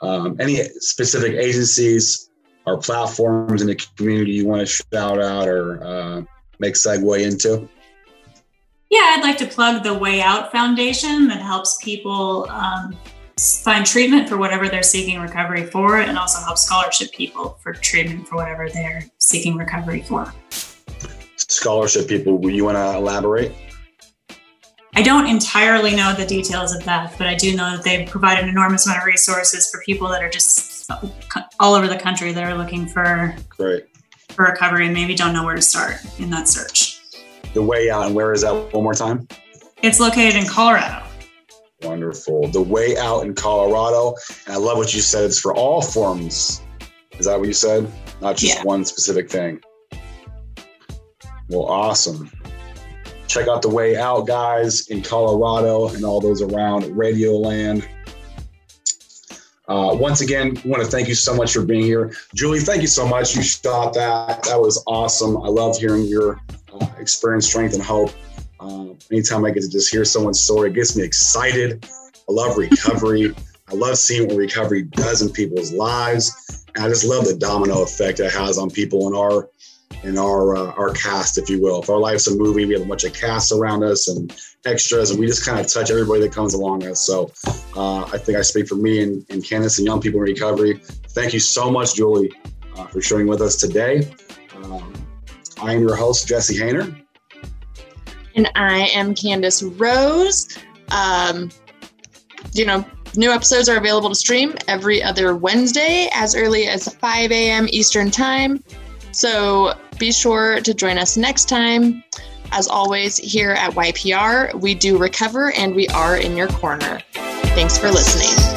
Speaker 3: Um, any specific agencies or platforms in the community you want to shout out or uh, make segue into?
Speaker 4: Yeah, I'd like to plug the Way Out Foundation that helps people um, find treatment for whatever they're seeking recovery for, and also help scholarship people for treatment for whatever they're seeking recovery for.
Speaker 3: Scholarship people, you want to elaborate?
Speaker 4: I don't entirely know the details of that, but I do know that they provide an enormous amount of resources for people that are just all over the country that are looking for
Speaker 3: Great.
Speaker 4: For recovery and maybe don't know where to start in that search.
Speaker 3: The way out, and where is that one more time?
Speaker 4: It's located in Colorado.
Speaker 3: Wonderful. The way out in Colorado. And I love what you said. It's for all forms. Is that what you said? Not just yeah. one specific thing. Well, awesome check out the way out guys in colorado and all those around radioland uh, once again want to thank you so much for being here. Julie thank you so much. You shot that. That was awesome. I love hearing your uh, experience strength and hope. Uh, anytime i get to just hear someone's story it gets me excited. I love recovery. I love seeing what recovery does in people's lives. And i just love the domino effect it has on people in our in our uh, our cast, if you will. If our life's a movie, we have a bunch of casts around us and extras, and we just kind of touch everybody that comes along us. So uh, I think I speak for me and, and Candace and young people in recovery. Thank you so much, Julie, uh, for sharing with us today. Um, I am your host, Jesse Hayner.
Speaker 2: And I am Candace Rose. Um, you know, new episodes are available to stream every other Wednesday as early as 5 a.m. Eastern Time. So be sure to join us next time. As always, here at YPR, we do recover and we are in your corner. Thanks for listening.